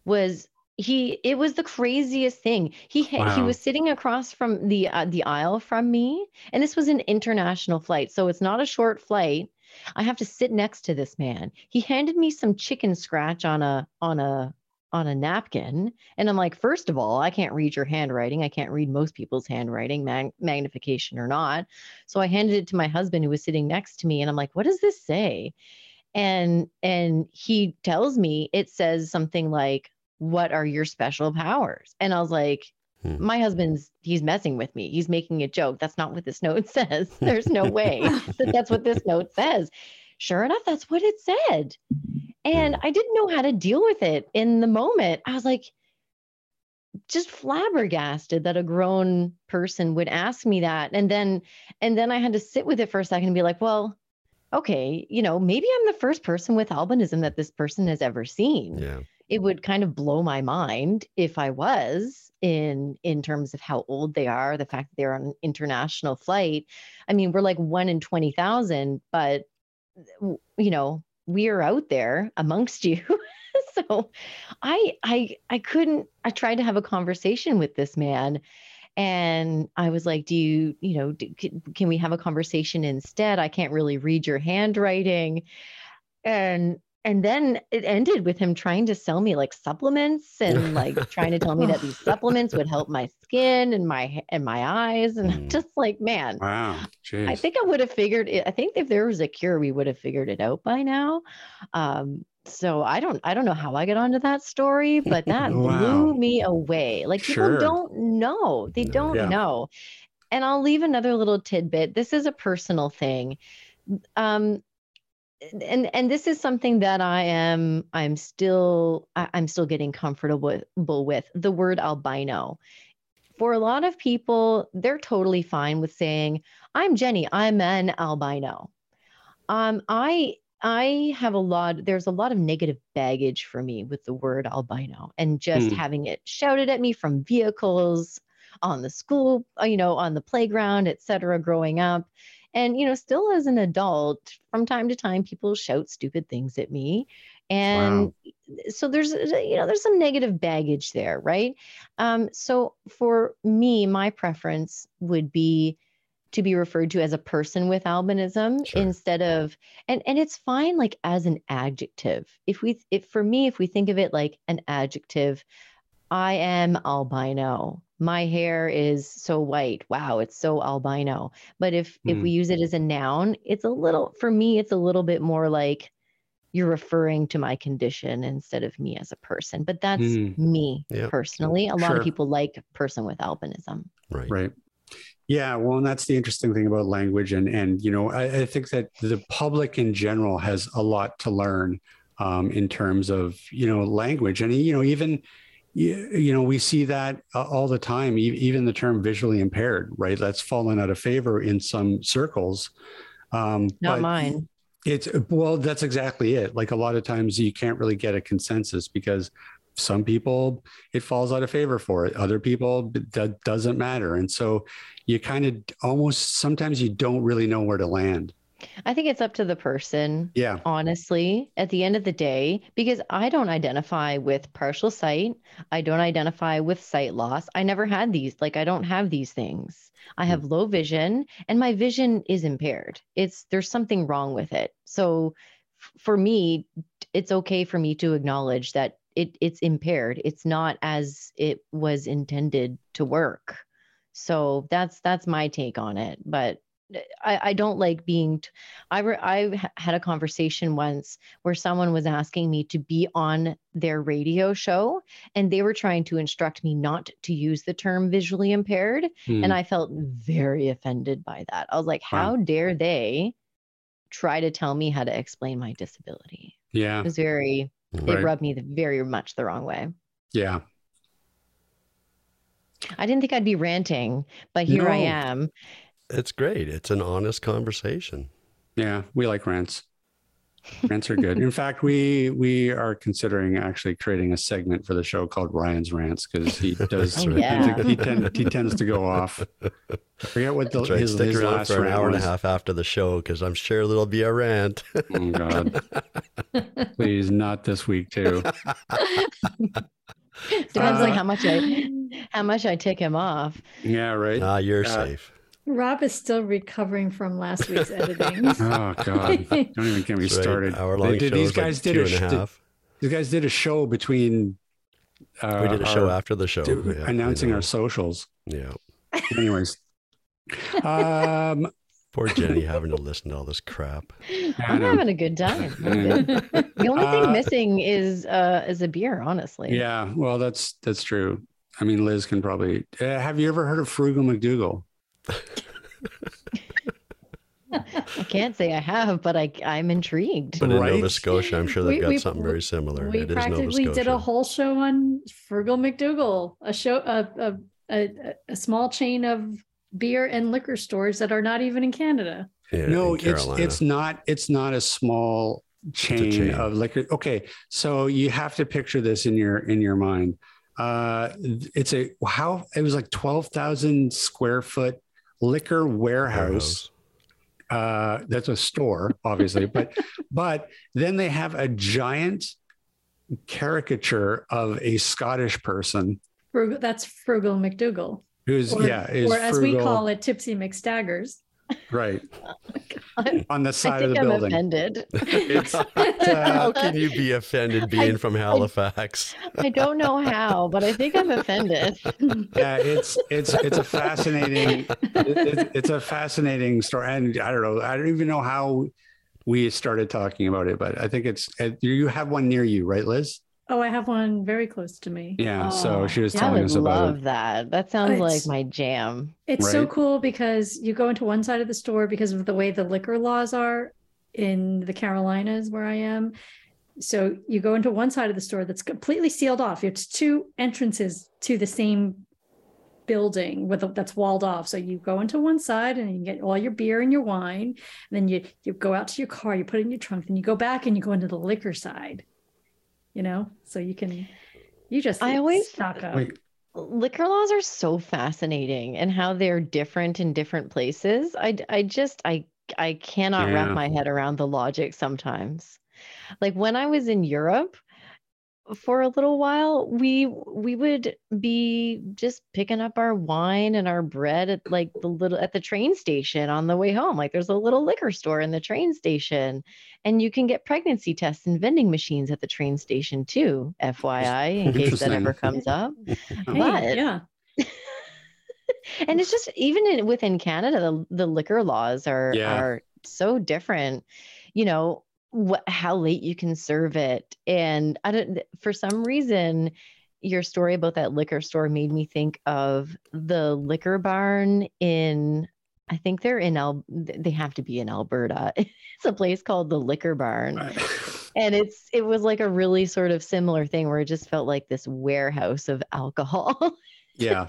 was he it was the craziest thing. He wow. he was sitting across from the uh, the aisle from me and this was an international flight so it's not a short flight. I have to sit next to this man. He handed me some chicken scratch on a on a on a napkin. And I'm like, first of all, I can't read your handwriting. I can't read most people's handwriting, mag- magnification or not. So I handed it to my husband who was sitting next to me and I'm like, what does this say? And and he tells me it says something like, what are your special powers? And I was like, hmm. my husband's he's messing with me. He's making a joke. That's not what this note says. There's no way that that's what this note says. Sure enough, that's what it said. And I didn't know how to deal with it in the moment. I was like, just flabbergasted that a grown person would ask me that. And then, and then I had to sit with it for a second and be like, well, okay, you know, maybe I'm the first person with albinism that this person has ever seen.
Yeah.
It would kind of blow my mind if I was in in terms of how old they are, the fact that they're on an international flight. I mean, we're like one in 20,000, but you know, we are out there amongst you. so I I I couldn't I tried to have a conversation with this man and I was like, "Do you, you know, do, can, can we have a conversation instead? I can't really read your handwriting." And and then it ended with him trying to sell me like supplements and like trying to tell me that these supplements would help my skin and my and my eyes and mm. just like man
wow
Jeez. i think i would have figured it i think if there was a cure we would have figured it out by now um so i don't i don't know how i got onto that story but that wow. blew me away like people sure. don't know they don't yeah. know and i'll leave another little tidbit this is a personal thing um and and this is something that I am I'm still I'm still getting comfortable with the word albino. For a lot of people, they're totally fine with saying, "I'm Jenny. I'm an albino." Um, I I have a lot. There's a lot of negative baggage for me with the word albino, and just mm. having it shouted at me from vehicles on the school, you know, on the playground, etc. Growing up, and, you know, still as an adult, from time to time, people shout stupid things at me. And wow. so there's, you know, there's some negative baggage there, right? Um, so for me, my preference would be to be referred to as a person with albinism sure. instead of and and it's fine like as an adjective if we if for me if we think of it like an adjective i am albino my hair is so white wow it's so albino but if mm. if we hmm. use it as a noun it's a little for me it's a little bit more like you're referring to my condition instead of me as a person but that's mm. me yep. personally a lot sure. of people like person with albinism
right
right yeah well and that's the interesting thing about language and and you know i, I think that the public in general has a lot to learn um, in terms of you know language and you know even you, you know we see that uh, all the time even the term visually impaired right? That's fallen out of favor in some circles.
Um not mine.
it's well that's exactly it. Like a lot of times you can't really get a consensus because some people it falls out of favor for it. Other people that doesn't matter. And so you kind of almost sometimes you don't really know where to land
I think it's up to the person.
Yeah.
Honestly, at the end of the day, because I don't identify with partial sight, I don't identify with sight loss. I never had these. Like, I don't have these things. I hmm. have low vision and my vision is impaired. It's there's something wrong with it. So for me, it's okay for me to acknowledge that it it's impaired. It's not as it was intended to work. So that's that's my take on it. But I, I don't like being. T- I re- I had a conversation once where someone was asking me to be on their radio show, and they were trying to instruct me not to use the term visually impaired,
Hmm.
and I felt very offended by that. I was like,
Wow.
how dare they try to tell me how to explain my disability?
yeah,
It was very.
Right.
It rubbed me the, very much the wrong way.
yeah.
I didn't think I'd be ranting, but here I am.
It's great. It's an honest conversation.
Yeah, we like rants. Rants are good. In fact, we we are considering actually creating a segment for the show called Ryan's Rants because he does.
Oh, yeah.
he, tend, he tends to go off. I forget what the
right.
his,
Stick
his
around
last
for an
rant
hour and a half after the show because I'm sure there'll be a rant.
Oh God! Please, not this week too.
Depends
Uh,
on how much I how much I tick him off.
Yeah, right.
ah, you're
Uh,
safe.
Rob is still recovering from last week's editing.
Oh God! Don't even get me
right.
started.
Hour-long
They did- these guys
like
did
two
a
and a
sh-
half.
These guys did a show between. Uh,
we did a show
our-
after the show.
to-
Yeah, I
announcing
know.
our socials.
Yeah.
Anyways, um,
Poor Jenny having to listen to all this crap.
I
I'm having a good time. Good. The only
Uh,
thing missing is uh is a beer, honestly.
Yeah, well, that's that's true. I mean, Lis can probably. Uh, have you ever heard of Frugal MacDoogal?
I can't say I have, but I I'm intrigued.
But in
Right?
Nova Scotia, I'm sure they've
We-
got
we-
something very similar.
we
it is Nova
practically
Scotia.
did a whole show on Frugal MacDoogal, a show, a, a, a, a small chain of beer and liquor stores that are not even in Canada.
yeah,
no,
in
it's it's not. It's not a small chain,
chain.
of liquor. Okay, so you have to picture this in your in your mind. Uh, it's a how it was like twelve thousand square foot liquor warehouse. Uh, that's a store, obviously, but but then they have a giant caricature of a Scottish person
Frugal, that's Frugal MacDoogal.
who's
Or,
yeah is
or as we call it, Tipsy McStaggers.
Right
I
on the side of
think
the
I'm
building.
offended.
It's
how can you be offended being from Halifax?
I don't know how, but I think I'm offended.
yeah, it's it's it's a fascinating it, it's a fascinating story, and I don't know, I don't even know how we started talking about it, but I think it's uh, you have one near you, right, Lis?
Oh, I have one very close to me.
Yeah, so
Oh,
she was
I
telling
would
us about it.
I love
it.
that. That sounds like my jam.
It's so cool because you go into one side of the store because of the way the liquor laws are in the Carolinas where I am. So you go into one side of the store that's completely sealed off. It's two entrances to the same building with a, that's walled off. So you go into one side and you get all your beer and your wine. And then you you go out to your car, you put it in your trunk, then you go back and you go into the liquor side. You know, so you can you just
I always-
stock up.
Wait,
liquor laws are so fascinating and how they're different in different places. I I just I I cannot
Yeah.
wrap my head around the logic sometimes. Like when I was in Europe for a little while, we we would be just picking up our wine and our bread at like the little at the train station on the way home. Like there's a little liquor store in the train station and you can get pregnancy tests and vending machines at the train station too, FYI, in case that ever comes up
Hey,
but-
yeah.
and it's just even in, within Canada, the, the liquor laws are
Yeah.
are so different. You know what, how late you can serve it, and I don't. For some reason, your story about that liquor store made me think of the liquor barn in. I think they're in Al. They have to be in Alberta. It's a place called the Liquor Barn, and it's it was like a really sort of similar thing where it just felt like this warehouse of alcohol.
yeah,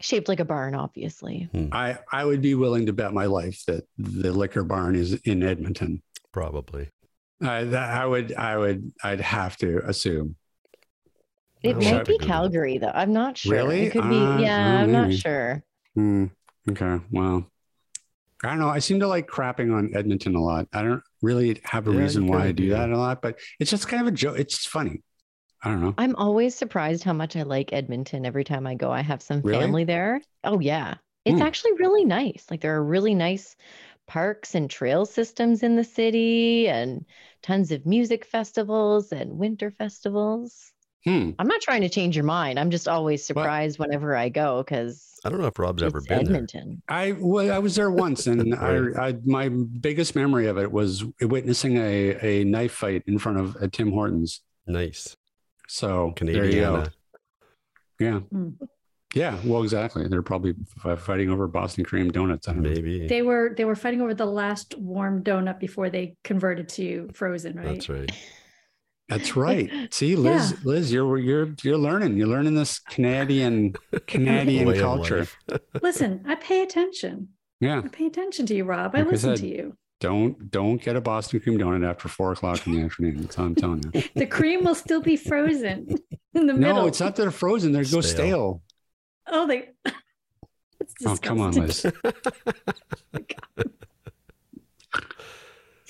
shaped like a barn, obviously.
I I would be willing to bet my life that the liquor barn is in Edmonton.
Probably.
Uh, that I would I would I'd have to assume.
It
I'll
might be
Google.
Calgary, though. I'm not sure.
Really?
It could be.
Uh,
yeah, I'm not sure.
Hmm. Okay. Well, I don't know. I seem to like crapping on Edmonton a lot. I don't really have a
Yeah,
reason why I do
do.
that a lot, but it's just kind of a joke. It's funny. I don't know.
I'm always surprised how much I like Edmonton every time I go. I have some
Really?
family there. Oh, yeah. It's
Hmm.
actually really nice. Like, there are really nice parks and trail systems in the city and tons of music festivals and winter festivals.
Hmm.
I'm not trying to change your mind. I'm just always surprised whenever I go because
I don't know if Rob's ever
it's
been there.
Edmonton.
I well, I was there once, and
Right.
I, I my biggest memory of it was witnessing a, a knife fight in front of a Tim Hortons.
Nice.
So there you go.
Canadiana.
Yeah,
Hmm.
Yeah. Well, exactly. They're probably fighting over Boston cream donuts. I don't know.
Maybe.
They were they were fighting over the last warm donut before they converted to frozen, right?
That's right.
That's right. See, Lis,
Yeah.
Lis, you're you're you're learning. You're learning this Canadian Canadian culture.
Listen, I pay attention.
Yeah.
I pay attention to you, Rob. I
Like I
listen
said,
to you.
Don't don't get a Boston cream donut after four o'clock in the afternoon. That's all I'm telling you.
The cream will still be frozen in the middle.
No, it's not that they're frozen. They go
Stale.
Oh, they. it's
Oh, come on. Lis.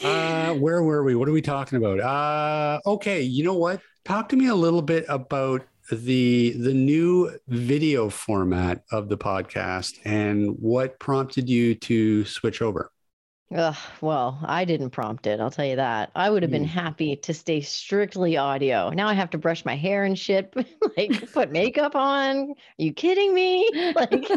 Uh, where were we? What are we talking about? Uh, okay, you know what? Talk to me a little bit about the the new video format of the podcast and what prompted you to switch over.
Ugh, well, I didn't prompt it. I'll tell you that. I would have been
Mm.
happy to stay strictly audio. Now I have to brush my hair and shit, like put makeup on. Are you kidding me? Like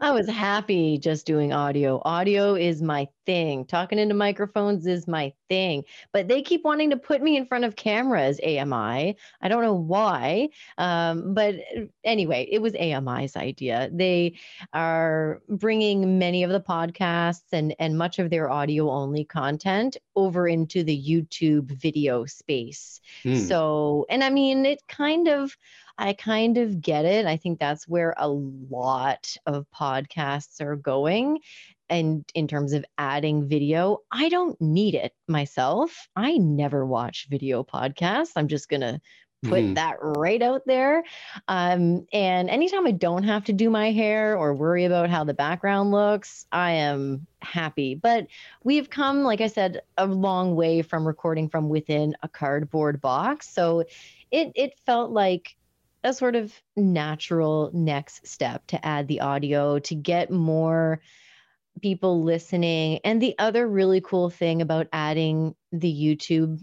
I was happy just doing audio. Audio is my thing. Talking into microphones is my thing. But they keep wanting to put me in front of cameras, AMI. I don't know why. Um, but uh, anyway, it was AMI's idea. They are bringing many of the podcasts and and much of their audio only content over into the YouTube video space.
Hmm.
So, and I mean, it kind of, I kind of get it. I think that's where a lot of podcasts are going. And in terms of adding video, I don't need it myself. I never watch video podcasts. I'm just going to put
Mhm.
that right out there. Um, and anytime I don't have to do my hair or worry about how the background looks, I am happy. But we've come, like I said, a long way from recording from within a cardboard box. So it it felt like a sort of natural next step to add the audio to get more people listening. And the other really cool thing about adding the YouTube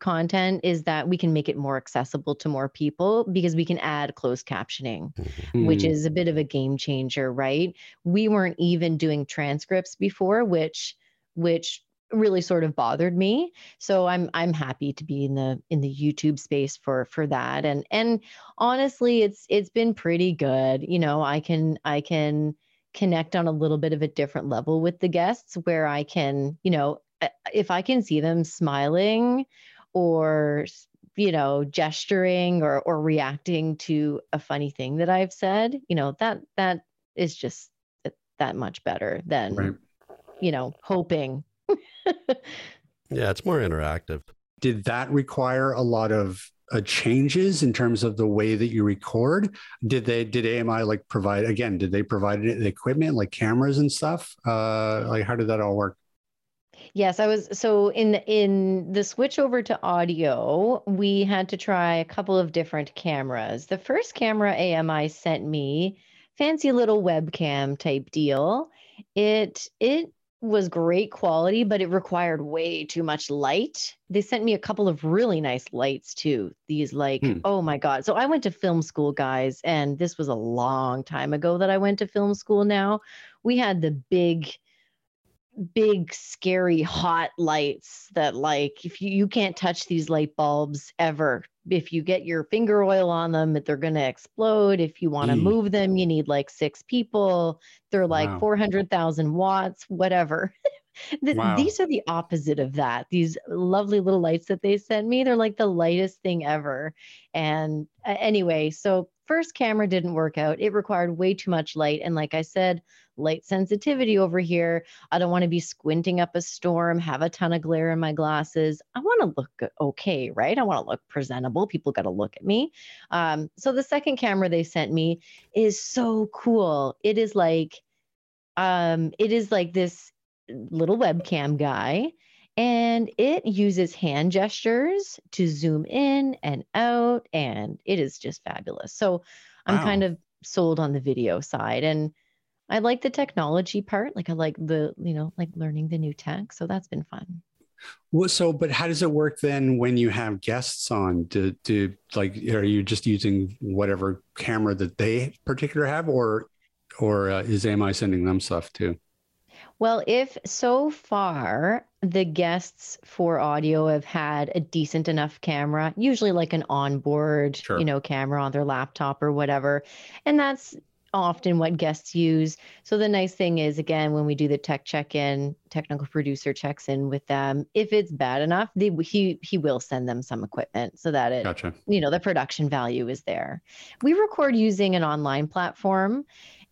content is that we can make it more accessible to more people because we can add closed captioning which
Hmm.
is a bit of a game changer, right? We weren't even doing transcripts before, which which really sort of bothered me. So I'm I'm happy to be in the in the YouTube space for for that. And and honestly, it's it's been pretty good. You know, I can I can connect on a little bit of a different level with the guests where I can, you know, uh, if I can see them smiling or you know gesturing or or reacting to a funny thing that i've said you know that that is just that much better than
Right.
you know hoping
Yeah, it's more interactive.
Did that require a lot of uh, changes in terms of the way that you record? Did they did AMI like provide again? Did they provide the equipment like cameras and stuff? Uh, like how did that all work?
Yes, I was so in in the switch over to audio, we had to try a couple of different cameras. The first camera AMI sent me, fancy little webcam type deal. It it was great quality, but it required way too much light. They sent me a couple of really nice lights too. These like,
Hmm.
oh my God. So I went to film school, guys, and this was a long time ago that I went to film school now. We had the big big scary hot lights that like if you, you can't touch these light bulbs ever. If you get your finger oil on them they're going to explode. If you want to move them you need like six people. They're like
Wow.
400,000 watts whatever. Th-
Wow.
these are the opposite of that. These lovely little lights that they sent me they're like the lightest thing ever. And uh, anyway so first camera didn't work out it required way too much light and like i said light sensitivity over here I don't want to be squinting up a storm, have a ton of glare in my glasses. I want to look okay, right? I want to look presentable. People got to look at me. Um, so the second camera they sent me is so cool. It is like, um, it is like this little webcam guy, and it uses hand gestures to zoom in and out, and it is just fabulous. So I'm
Wow.
kind of sold on the video side, and I like the technology part. Like I like the, you know, like learning the new tech. So that's been fun.
Well, so, but how does it work then when you have guests on? Do, do like, are you just using whatever camera that they particular have, or, or uh, is AMI sending them stuff too?
Well, if so far the guests for audio have had a decent enough camera, usually like an onboard,
Sure.
you know, camera on their laptop or whatever, and that's often what guests use. So the nice thing is again when we do the tech check-in, technical producer checks in with them. If it's bad enough, they, he he will send them some equipment so that it
Gotcha.
you know the production value is there we record using an online platform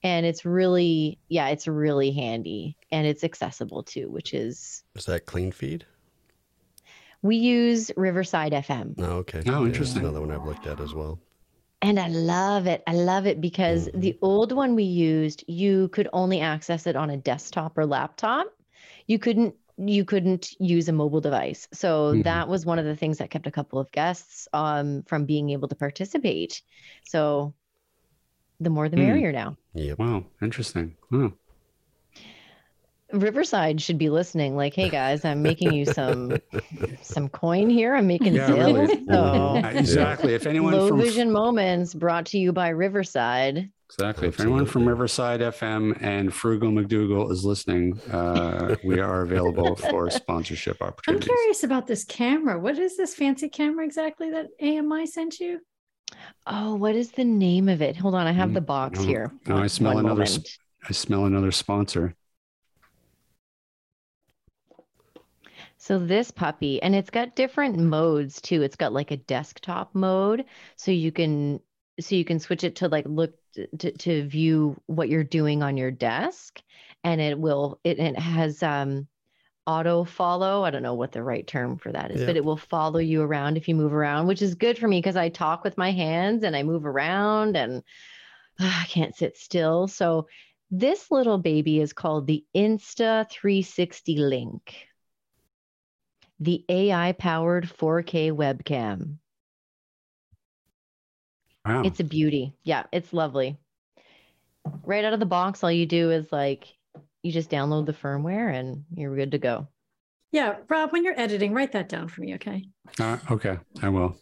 and it's really yeah it's really handy and it's accessible too which is
Is that clean feed?
we use riverside fm
Oh, okay.
Oh,
Yeah,
interesting.
Another one I've looked at as well.
and i love it i love it because the old one we used you could only access it on a desktop or laptop you couldn't you couldn't use a mobile device so
Mhm.
that was one of the things that kept a couple of guests um, from being able to participate so the more the
Hmm.
merrier now
Yeah.
Wow. Interesting. Wow.
Riverside should be listening. Like, hey guys, I'm making you some some coin here. I'm making
Yeah,
sales.
really.
So
exactly. If anyone
low
from
vision moments brought to you by Riverside.
exactly, if anyone from Riverside FM and Frugal MacDoogal is listening, uh, we are available for sponsorship opportunities.
I'm curious about this camera. What is this fancy camera exactly that AMI sent you?
Oh, what is the name of it? Hold on, I have
Mm,
the box
no,
here.
no, I smell
one
another
moment.
I smell another sponsor.
So this puppy, and it's got different modes too. It's got like a desktop mode, so you can so you can switch it to like look to, to view what you're doing on your desk, and it will it, it has um auto follow. I don't know what the right term for that is,
Yeah.
but it will follow you around if you move around, which is good for me because I talk with my hands and I move around and I can't sit still. So this little baby is called the Insta 360 Link the AI powered 4K webcam.
Wow.
It's a beauty. Yeah, it's lovely. Right out of the box, all you do is like you just download the firmware and you're good to go.
Yeah, Rob, when you're editing, write that down for me, okay?
Uh, okay, I will.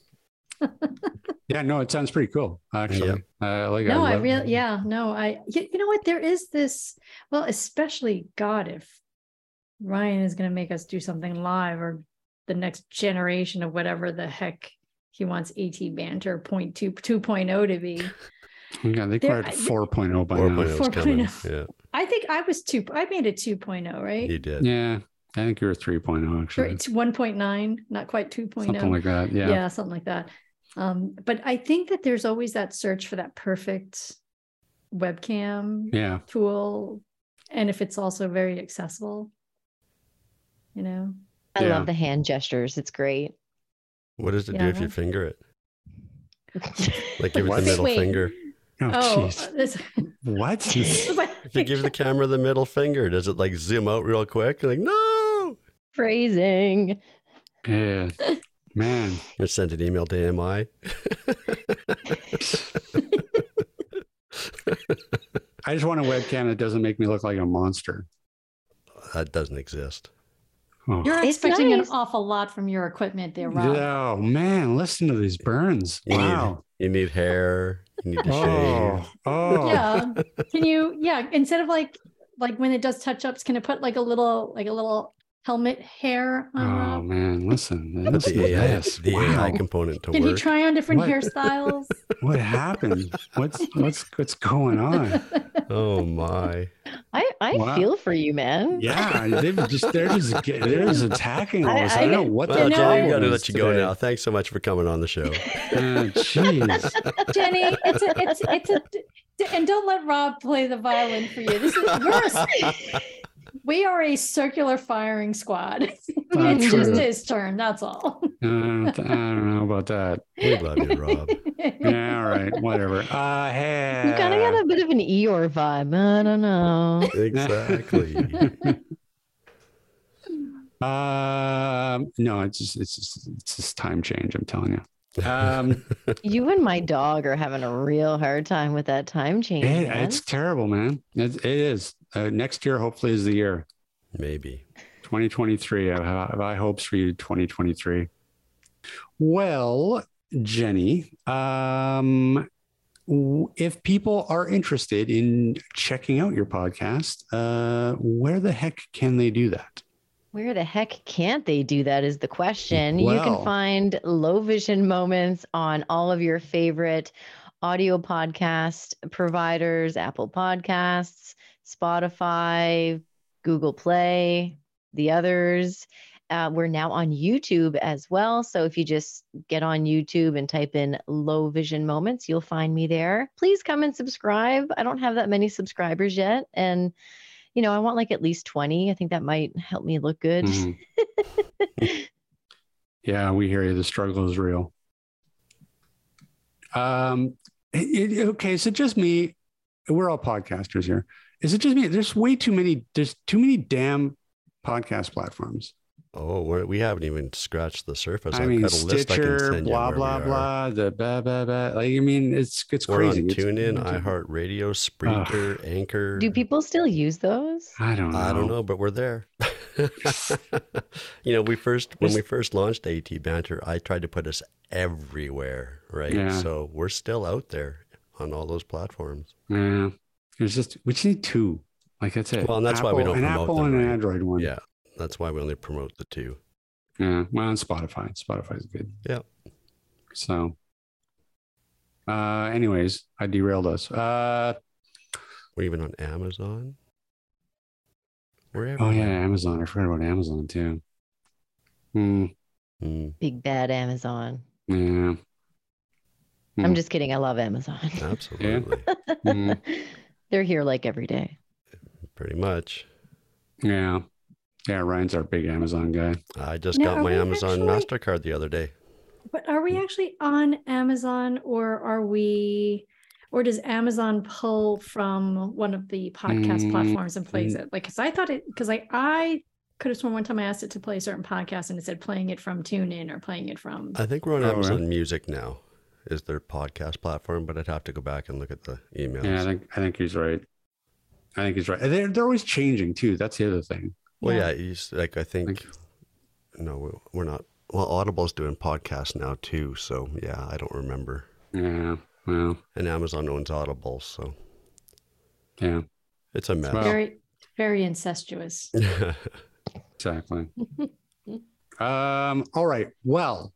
yeah, no, it sounds pretty cool. Actually, uh, like
no, I
love-
really, yeah, no, I, you, you know what? There is this, well, especially God, if Ryan is going to make us do something live or the next generation of whatever the heck he wants AT banter point two, 2.0 to be.
Yeah, they
There-
call it
I-
4.0
4.0 by now.
4.0.
Yeah,
I think I was two, I made it 2.0, right?
you did.
Yeah, I think you're 3.0
Or
actually,
It's 1.9, not quite 2.0.
something like that. Yeah.
yeah something like that um but i think that there's always that search for that perfect webcam
yeah,
tool and if it's also very accessible you know
I
Yeah.
love the hand gestures. It's great.
What does it
Yeah,
do if you finger it? Like give it the middle
Wait.
finger.
Oh,
oh
jeez.
this,
what?
If you give the camera the middle finger, does it like zoom out real quick? Like, no.
Phrasing.
yeah, man.
I sent an email to AMI.
I just want a webcam that doesn't make me look like a monster.
That doesn't exist.
Oh,
you're
It's
expecting
nice.
an awful lot from your equipment there rob
oh man, listen to these burns.
You need-
Wow.
You need hair. You need to
Oh,
shave.
oh.
yeah can you yeah instead of like like when it does touch ups can it put like a little like a little helmet hair on
Oh
Rob?
man, listen.
Put
Listen
the
to
AI,
this.
the
Wow.
AI component to
can you
work.
try on different
What?
hairstyles
What happened? What's what's what's going on?
oh my.
I, I
Wow.
feel for you, man.
Yeah, they've just they're just they're just attacking all
I-
this. I, don't know what
Well,
the
know.
Jenny, we got to let
is
you go now. Thanks so much for coming on the show.
Uh,
Jenny, it's a, it's it's a, d- and don't let Rob play the violin for you. This is we're a, we are a circular firing squad.
Not
it's just his turn. That's all.
Uh, I don't know about that.
we love you, Rob.
Yeah, all right, whatever. Uh, hey.
You kind of got a bit of an Eeyore vibe. I don't know.
Exactly.
Um, no, it's just it's just it's just time change. I'm telling you. Um,
You and my dog are having a real hard time with that time change.
it- it's terrible, man. It, it is. Uh, next year, hopefully, is the year.
Maybe.
2023. I have, I have high hopes for you, 2023. Well, Jenny, um, if people are interested in checking out your podcast, uh, where the heck can they do that?
Where the heck can't they do that is the question. you can find low vision moments on all of your favorite audio podcast providers, Apple Podcasts, Spotify, Google Play, the others. Uh, we're now on YouTube as well. So if you just get on YouTube and type in low vision moments, you'll find me there. Please come and subscribe. I don't have that many subscribers yet. And, you know, I want like at least 20. I think that might help me look good.
Mhm. yeah, we hear you. The struggle is real. Um, it- okay, So just me? We're all podcasters here. Is it just me? There's way too many. There's too many damn podcast platforms.
Oh, we're, we haven't even scratched the surface.
I
I've
mean,
got a list I can
Stitcher, blah blah blah. The blah blah blah. Like I mean, it's it's
We're
crazy.
on
It's-
TuneIn,
it's-
iHeartRadio, Spreaker, Anchor.
Do people still use those?
I don't know.
I don't know, but we're there. you know, we first when we first launched AT Banter, I tried to put us everywhere, right?
Yeah.
So we're still out there on all those platforms.
Yeah, there's just we just need two. Like that's it.
Well, and that's why we don't
an
promote
Apple
them,
and an? Android one.
Yeah, that's why we only promote the two.
Yeah. Well, on Spotify. Spotify's good.
Yeah.
So, uh, anyways, I derailed us. Uh,
We're even on Amazon. We're
oh yeah. Amazon. I forgot about Amazon too. Hmm.
Mm,
Big bad Amazon.
Yeah.
I'm
Hmm.
just kidding. I love Amazon.
absolutely,
Mhm.
They're here like every day.
pretty much.
Yeah. Yeah. Ryan's our big Amazon guy.
I just
Now,
got my Amazon
actually-
Mastercard the other day.
But are we actually on Amazon or are we or does Amazon pull from one of the podcast
Mm,
platforms and plays
mm.
it? Like cuz I thought it cuz I I could have sworn one time I asked it to play a certain podcast and it said playing it from TuneIn or playing it from
I think we're on
Oh,
Amazon
really?
Music now. Is their podcast platform, but I'd have to go back and look at the emails.
Yeah. I think I think he's right. I think he's right. They're they're always changing too. That's the other thing.
Well,
Yeah.
yeah, he's like I think
Like-
no, we- we're not. Well, Audible's doing podcasts now too, so yeah, I don't remember.
Yeah. Well.
And Amazon owns Audible, so
Yeah.
it's a mess.
Well-
very very incestuous.
Exactly. um, all right. Well,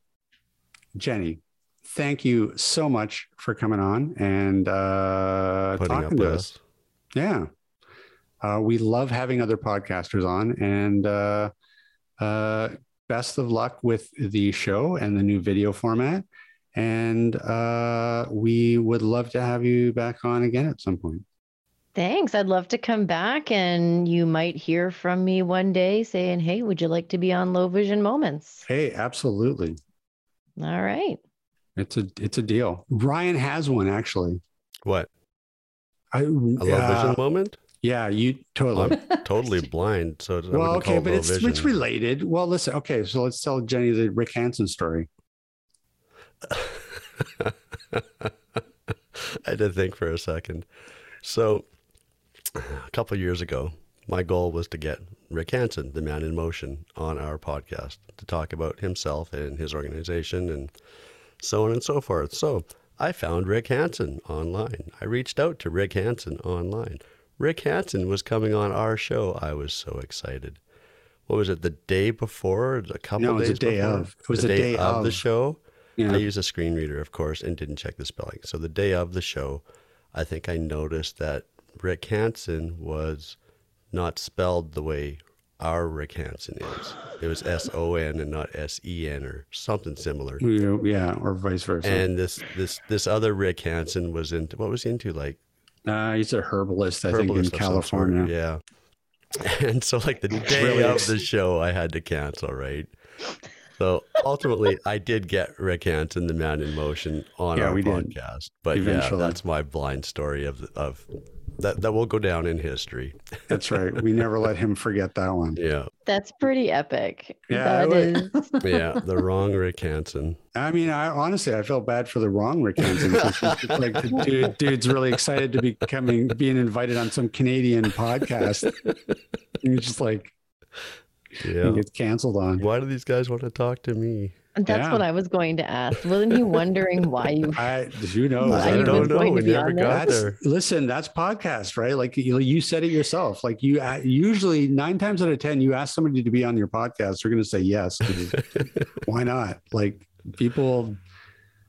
Jenny, thank you so much for coming on and uh,
Putting
talking
with
to
us.
us. Yeah. Uh, we love having other podcasters on, and uh, uh, best of luck with the show and the new video format. And uh, we would love to have you back on again at some point.
Thanks. I'd love to come back and you might hear from me one day saying, Hey, would you like to be on Low Vision Moments?
Hey, absolutely.
All right.
It's a it's a deal. Ryan has one actually.
What?
I,
A low
uh,
vision moment?
Yeah, you totally.
I'm totally blind, so
well, okay, but it's
vision.
it's related. Well, listen. Okay, so let's tell Jenny the Rick Hansen story.
I had to think for a second. So, a couple of years ago, my goal was to get Rick Hansen, the man in motion, on our podcast to talk about himself and his organization and so on and so forth. So, I found Rick Hansen online. I reached out to Rick Hansen online. Rick Hansen was coming on our show. I was so excited. What was it? The day before? A couple
No, it was
days
the day
before?
of. It was the day
of the show.
Yeah,
I used a screen reader, of course, and didn't check the spelling. So the day of the show, I think I noticed that Rick Hansen was not spelled the way our Rick Hansen is. It was S O N and not S E N or something similar.
yeah, yeah, or vice versa.
And this this this other Rick Hansen was into what was he into like
uh, he's a herbalist, I think, in
herbalist
California.
Yeah. And so like the day
Really
of the show I had to cancel, right? So ultimately I did get Rick Hansen, the man in motion, on
Yeah,
our
we did.
podcast. But
Eventually.
yeah, that's my blind story of of that that will go down in history.
That's right. We never let him forget that one.
Yeah.
That's pretty epic.
Yeah,
That
it
is.
Yeah. The wrong Rick Hansen.
I mean, I honestly, I felt bad for the wrong Rick Hansen. 'cause it's like the dude, dude's really excited to be coming, being invited on some Canadian podcast. And he's just like,
Yeah.
gets canceled on.
Why do these guys want to talk to me?
That's
Yeah.
what I was going to ask. Wasn't he wondering why you?
I, you know,
I
you
don't know. We never got
That's,
there.
listen, that's podcast, right? Like you, you said it yourself. Like you, uh, usually nine times out of ten, you ask somebody to be on your podcast, they're going to say yes. Why not? Like people,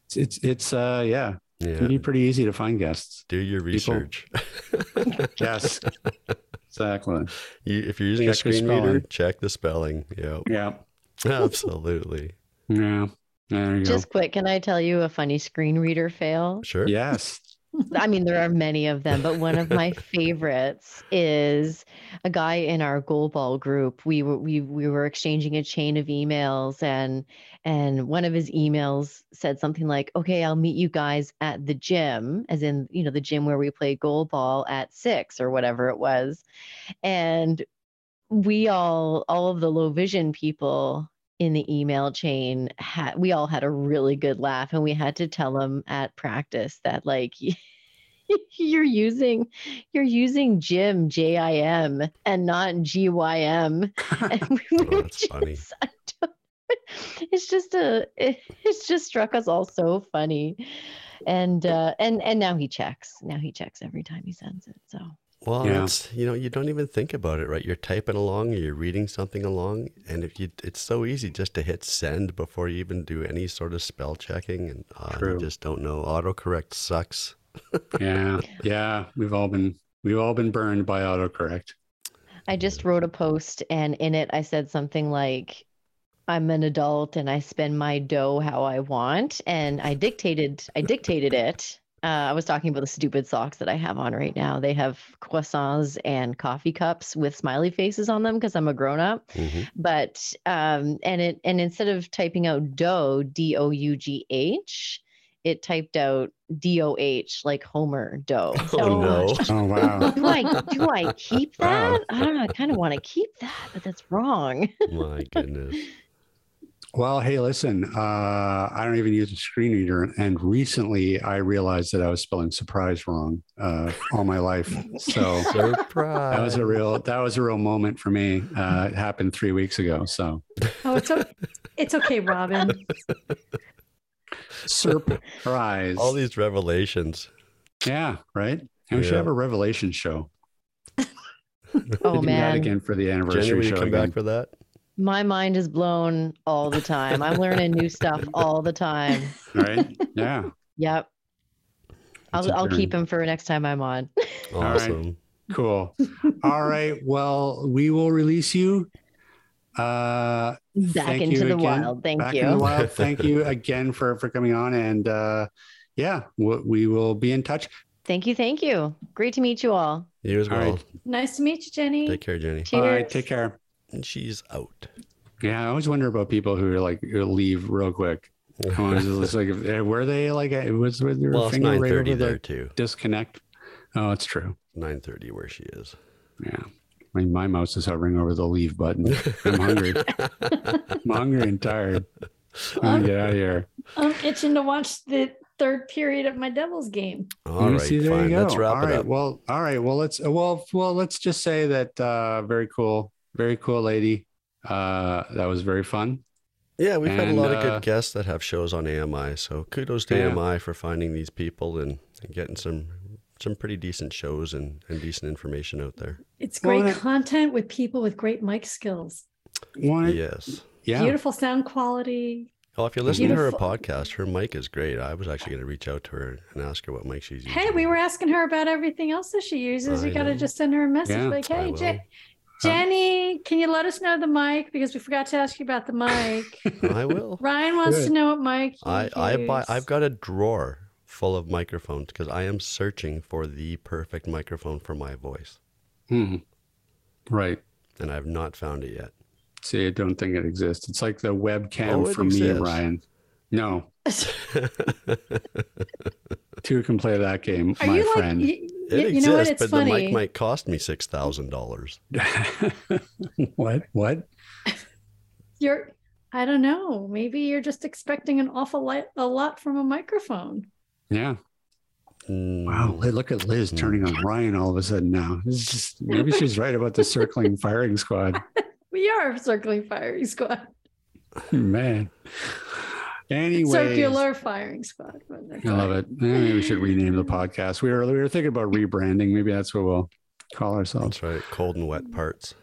it's it's, it's uh yeah, it
Yeah.
can be pretty easy to find guests.
Do your research.
Yes, exactly.
you, if you're using a
Check the
screen reader, check the spelling. Yeah.
Yeah,
Absolutely.
Yeah. There you
Just quick, can I tell you a funny screen reader fail?
Sure.
Yes.
I mean, there are many of them, but one of my favorites is a guy in our goalball group. We were we we were exchanging a chain of emails, and and one of his emails said something like, "Okay, I'll meet you guys at the gym," as in you know the gym where we play goalball at six or whatever it was, and we all all of the low vision people in the email chain had we all had a really good laugh and we had to tell them at practice that like you're using you're using Jim J I M and not G Y M. And we
Oh, that's funny.
just- don't- it's just a it, it's just struck us all so funny. And uh and and now he checks now he checks every time he sends it so
Well,
Yeah.
it's you know you don't even think about it, right? You're typing along, or you're reading something along, and if you, it's so easy just to hit send before you even do any sort of spell checking, and uh, you just don't know. Autocorrect sucks.
Yeah, yeah. We've all been we've all been burned by autocorrect.
I just wrote a post and in it I said something like I'm an adult and I spend my dough how I want and I dictated I dictated it. Uh, I was talking about the stupid socks that I have on right now. They have croissants and coffee cups with smiley faces on them because I'm a grown up.
hmm
But um, and it and instead of typing out dough D O U G H, it typed out D O H like Homer dough.
Oh no!
Oh wow.
do I do I keep
Wow.
that? I don't know. I kind of want to keep that, but that's wrong.
My goodness.
Well, hey, listen, uh, I don't even use a screen reader. And recently I realized that I was spelling surprise wrong uh, all my life. So
Surprise!
that was a real that was a real moment for me. Uh, it happened three weeks ago. So
Oh, it's okay. It's okay, Robin.
surprise.
all these revelations.
yeah, right. And we should have a revelation show.
Oh
We that
man,
again for the anniversary
will you
show.
come
again.
back for that?
My mind is blown all the time. I'm learning new stuff all the time.
Right? Yeah.
Yep.
It's
I'll
a
I'll keep
journey.
him for next time I'm on.
right.
Awesome.
Cool. All right. Well, we will release you. Uh,
Back into
you
the
again.
wild. Thank
back
you.
in the wild. Thank you again for for coming on, and uh, yeah, we, we will be in touch.
Thank you. Thank you. Great to meet you all.
You as
All
well.
right.
Nice to meet you, Jenny.
Take care, Jenny.
All right. Take care.
And she's out.
Yeah, I always wonder about people who are like who leave real quick. I was like, were they like, it was with your
well,
finger right
thirty
over
there
the
too.
disconnect? Oh, it's true.
Nine thirty where she is.
Yeah. I mean, my mouse is hovering over the leave button. I'm hungry. I'm hungry and tired. I'm get out of here.
I'm itching to watch the third period of my Devils game.
All
You
right,
see, there
fine.
you go.
Let's wrap
all
it
right.
up.
Well, all right. Well, let's well, well, let's just say that uh, very cool, very cool lady. Uh, that was very fun.
Yeah, we've had a
And,
lot of
uh,
good guests that have shows on AMI. So kudos to
Yeah.
AMI for finding these people and, and getting some some pretty decent shows and, and decent information out there.
It's great
that-
content with people with great mic skills,
One,
Yes.
yeah.
beautiful sound quality.
Well, if you're listening to her podcast, her mic is great. I was actually going to reach out to her and ask her what mic she's using.
Hey, we were asking her about everything else that she uses.
I
you got to just send her a message
Yeah,
like, hey,
will.
Je- Jenny, can you let us know the mic? Because we forgot to ask you about the mic.
I will.
Ryan wants
Good.
to know what mic. you
I I buy.
use.
I've got a drawer full of microphones because I am searching for the perfect microphone for my voice,
Hmm. Right.
and I've not found it yet.
See, I don't think it exists. It's like the webcam
Oh, it
for me and. Ryan. No, two can play that game,
Are
my
you
friend.
like, you,
It
you
exists,
know what? It's
but
funny.
the mic might cost me six thousand dollars.
what? What?
You're, I don't know. Maybe you're just expecting an awful lot, a lot from a microphone.
Yeah.
Mm,
Wow. Look at Lis turning on Ryan all of a sudden now. This is just maybe she's right about the circling firing squad.
We We are circling firing squad.
Man. Anyway,
Circular firing squad.
I love it. Maybe we should rename the podcast. We were we were thinking about rebranding. Maybe that's what we'll call ourselves.
That's right. Cold and wet parts.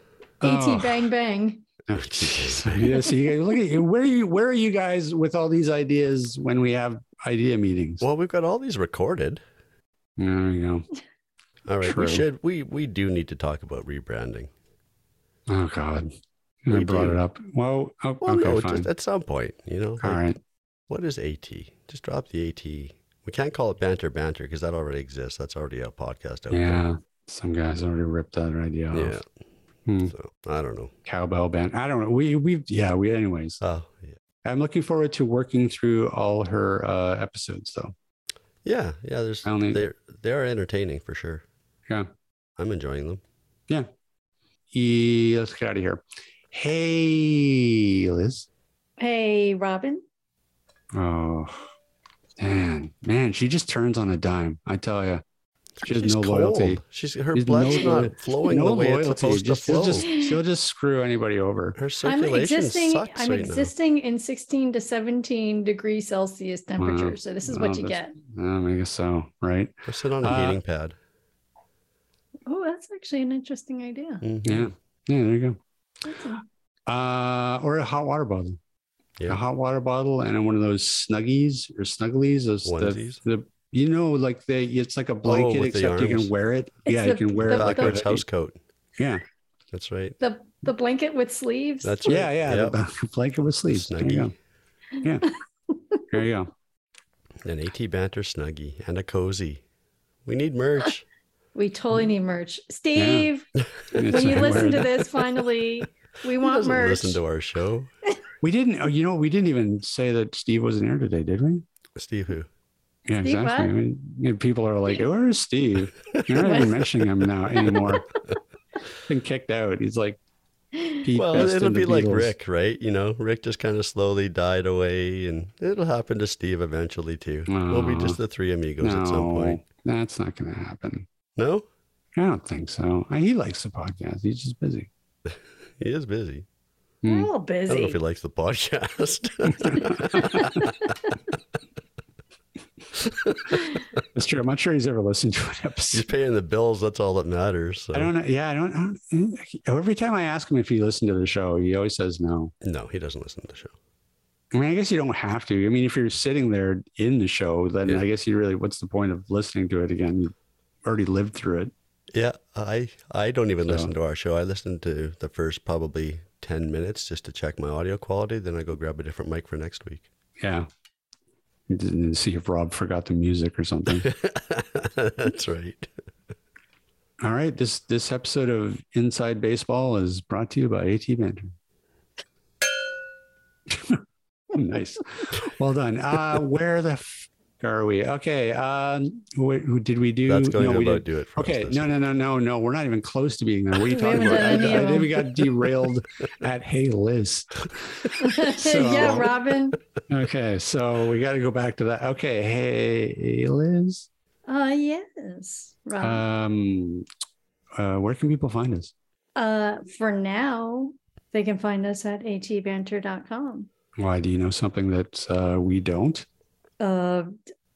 AT
Oh.
bang bang.
Oh, jeez. yeah, see, look at you. Where are you? Where are you guys with all these ideas when we have idea meetings?
Well, we've got all these recorded.
there you go.
All right,
True.
we should we we do need to talk about rebranding.
Oh God, I
We
brought
do.
it up. Well, oh,
Well,
okay,
no,
fine.
just at some point, you know.
all
like,
right.
What is AT? Just drop the AT. We can't call it banter banter because that already exists. That's already a podcast out
Yeah, some guys already ripped that idea off.
Yeah.
Hmm.
So I don't know.
Cowbell band. I don't know. We we yeah. We anyways.
Oh yeah.
I'm looking forward to working through all her uh, episodes though.
Yeah, yeah. There's
only-
they're they are entertaining for sure.
Yeah.
I'm enjoying them. Yeah.
E, let's get out of here. Hey, Lis.
Hey, Robin.
Oh, man, man, she just turns on a dime. I tell you, she has
She's
no
cold.
loyalty.
She's her
She's
blood's
no
not flowing
no
the way
loyalty.
it's supposed
Just,
to flow.
she'll just she'll just screw anybody over.
her
I'm
circulation
existing.
sucks
I'm
right
existing in 16 to 17 degrees Celsius temperature.
Wow.
So this is
Wow,
what you get.
Um, I guess so, right?
now. Or sit on a
Uh,
heating pad.
Oh, that's actually an interesting idea.
Mhm.
Yeah, yeah. There you go.
That's a-
Uh, or a hot water bottle.
Yeah.
A hot water bottle and one of those snuggies or snugglies. Those the,
Onesies?
the you know like they it's like a
oh, blanket Oh,
except you can wear it.
It's
yeah,
the-
you can wear
the-
it like a
house coat.
Yeah,
That's right.
The the blanket with sleeves.
That's right.
yeah, yeah.
Yep.
The blanket with sleeves. There you go. Yeah, there you go.
An AT banter snuggie and a cozy. We need merch.
we totally need merch. Steve,
And it's
when you listen to this, finally, we want
doesn't
merch.
listen to our show.
we didn't. Oh, you know, we didn't even say that Steve wasn't here today, did we?
Steve who?
Yeah,
Steve
exactly.
what?
I mean, you know, people are like, "Where's Steve?" You're not even mentioning him now anymore. Been kicked out. He's like, Pete
Well,
Best
it'll
and the
be like Rick, right? You know, Rick just kind of slowly died away, and it'll happen to Steve eventually too. we'll be just the three amigos at some point.
That's not going to happen.
No,
I don't think so. He likes the podcast. He's just busy.
he is busy.
We're
Hmm.
all
I don't know if he likes the podcast.
That's true. I'm not sure he's ever listened to an episode.
He's paying the bills. That's all that matters. So.
I don't know. Yeah, I don't, I don't. Every time I ask him if he listened to the show, he always says no.
No, he doesn't listen to the show.
I mean, I guess you don't have to. I mean, if you're sitting there in the show, then
Yeah.
I guess you really, what's the point of listening to it again? You already lived through it.
Yeah, I I don't even
So-
listen to our show. I listened to the first probably ten minutes just to check my audio quality. Then I go grab a different mic for next week.
Yeah. Didn't see if Rob forgot the music or something.
That's right.
All right. This this episode of Inside Baseball is brought to you by AT Banter. nice. Well done. Uh where the f- are we? Okay. Um wh- who did we do?
That's going
no,
to
we
about
did.
do it for us.
Okay,
this
no, no, no, no, no. We're not even close to being there. What are you
We
talking about?
done
I, I think we got derailed at Hey Lis. So-
yeah, Robin.
Okay, so we got to go back to that. Okay, Hey Lis.
Uh yes. Robin.
Um, uh, where can people find us?
Uh, for now, they can find us at atbanter.com.
Why do you know something that uh, we don't?
Uh,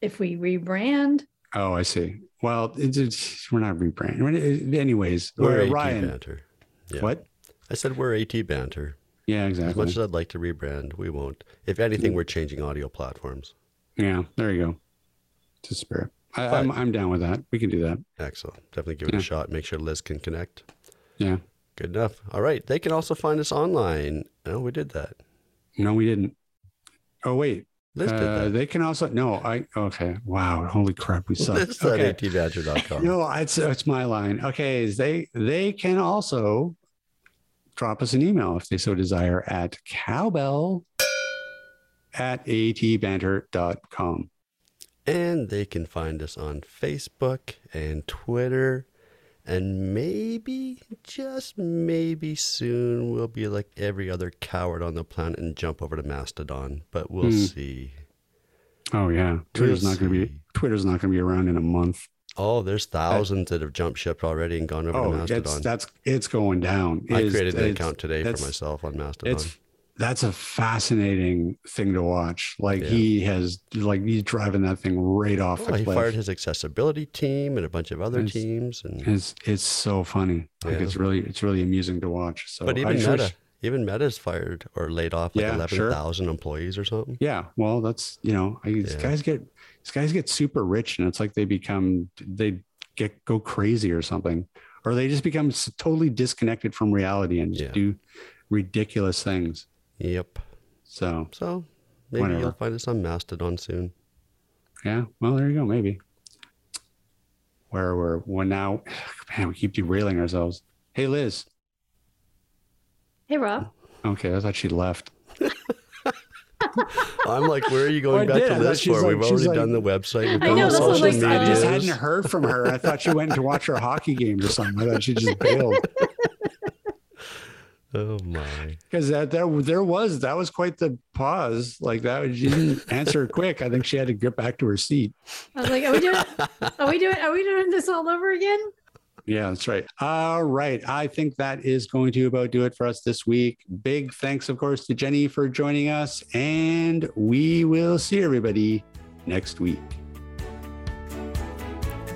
if we rebrand,
Oh, I see. Well, it's, it's, we're not rebranding. Anyways,
We're
we're
AT
Ryan.
banter. Yeah.
What?
I said we're AT banter.
Yeah, exactly.
As much as I'd like to rebrand, we won't. If anything, we're changing audio platforms.
yeah, there you go. To a spirit. I,
But-
I'm I'm down with that. We can do that.
Excellent. Definitely give it
Yeah.
a shot. Make sure Lis can connect.
Yeah.
Good enough. All right. They can also find us online. Oh, we did that.
No, we didn't. Oh wait,
Lis did
uh,
that.
they can also no. I okay. Wow, holy crap, we suck.
Lis at
Okay.
atbanter.com.
No, it's it's my line. Okay, is they they can also drop us an email if they so desire at cowbell at atbanter.com.
And they can find us on Facebook and Twitter. And maybe, just maybe soon, we'll be like every other coward on the planet and jump over to Mastodon. But we'll
Hmm.
see.
Oh yeah, Twitter's
We'll
not going to be. Twitter's not going to be around in a month.
Oh, there's thousands that have jumped ship already and gone over to
Oh,
Mastodon.
it's that's it's going down.
I
It's-
created an account today for myself on Mastodon.
It's that's a fascinating thing to watch. Like
Yeah.
he has, like he's driving that thing right off
Well,
the
he fired his accessibility team and a bunch of other
It's-
teams, and
It's it's so funny. Like
Yeah.
it's really it's really amusing to watch. So
but even
just
Meta,
wish-
even Meta's fired or laid off like
Yeah,
eleven
sure.
employees or something.
yeah, well, that's you know, I, these guys get these guys get super rich, and it's like they become they get go crazy or something, or they just become totally disconnected from reality and do ridiculous things.
Yep.
So
So maybe
Whatever.
you'll find us on Mastodon soon.
yeah, well, there you go. Maybe where we're when now, man, we keep derailing ourselves. Hey, Lis.
Hey, Rob.
Okay, I thought she left.
I'm like, where are you
Well, I
going back
did.
To
thought
this
she's
for?
like-
We've already
like-
done the website. We've
I
done
know,
the
that's what
social
I was like,
I just hadn't heard from her. I thought she went to watch her hockey game or something. I thought she just bailed
Oh my!
because that there there was that was quite the pause. Like that, she didn't answer quick. I think she had to get back to her seat.
I was like, are we doing? Are we doing? Are we doing this all over again?
Yeah, that's right. All right. I think that is going to about do it for us this week. Big thanks, of course, to Jenny for joining us, and we will see everybody next week.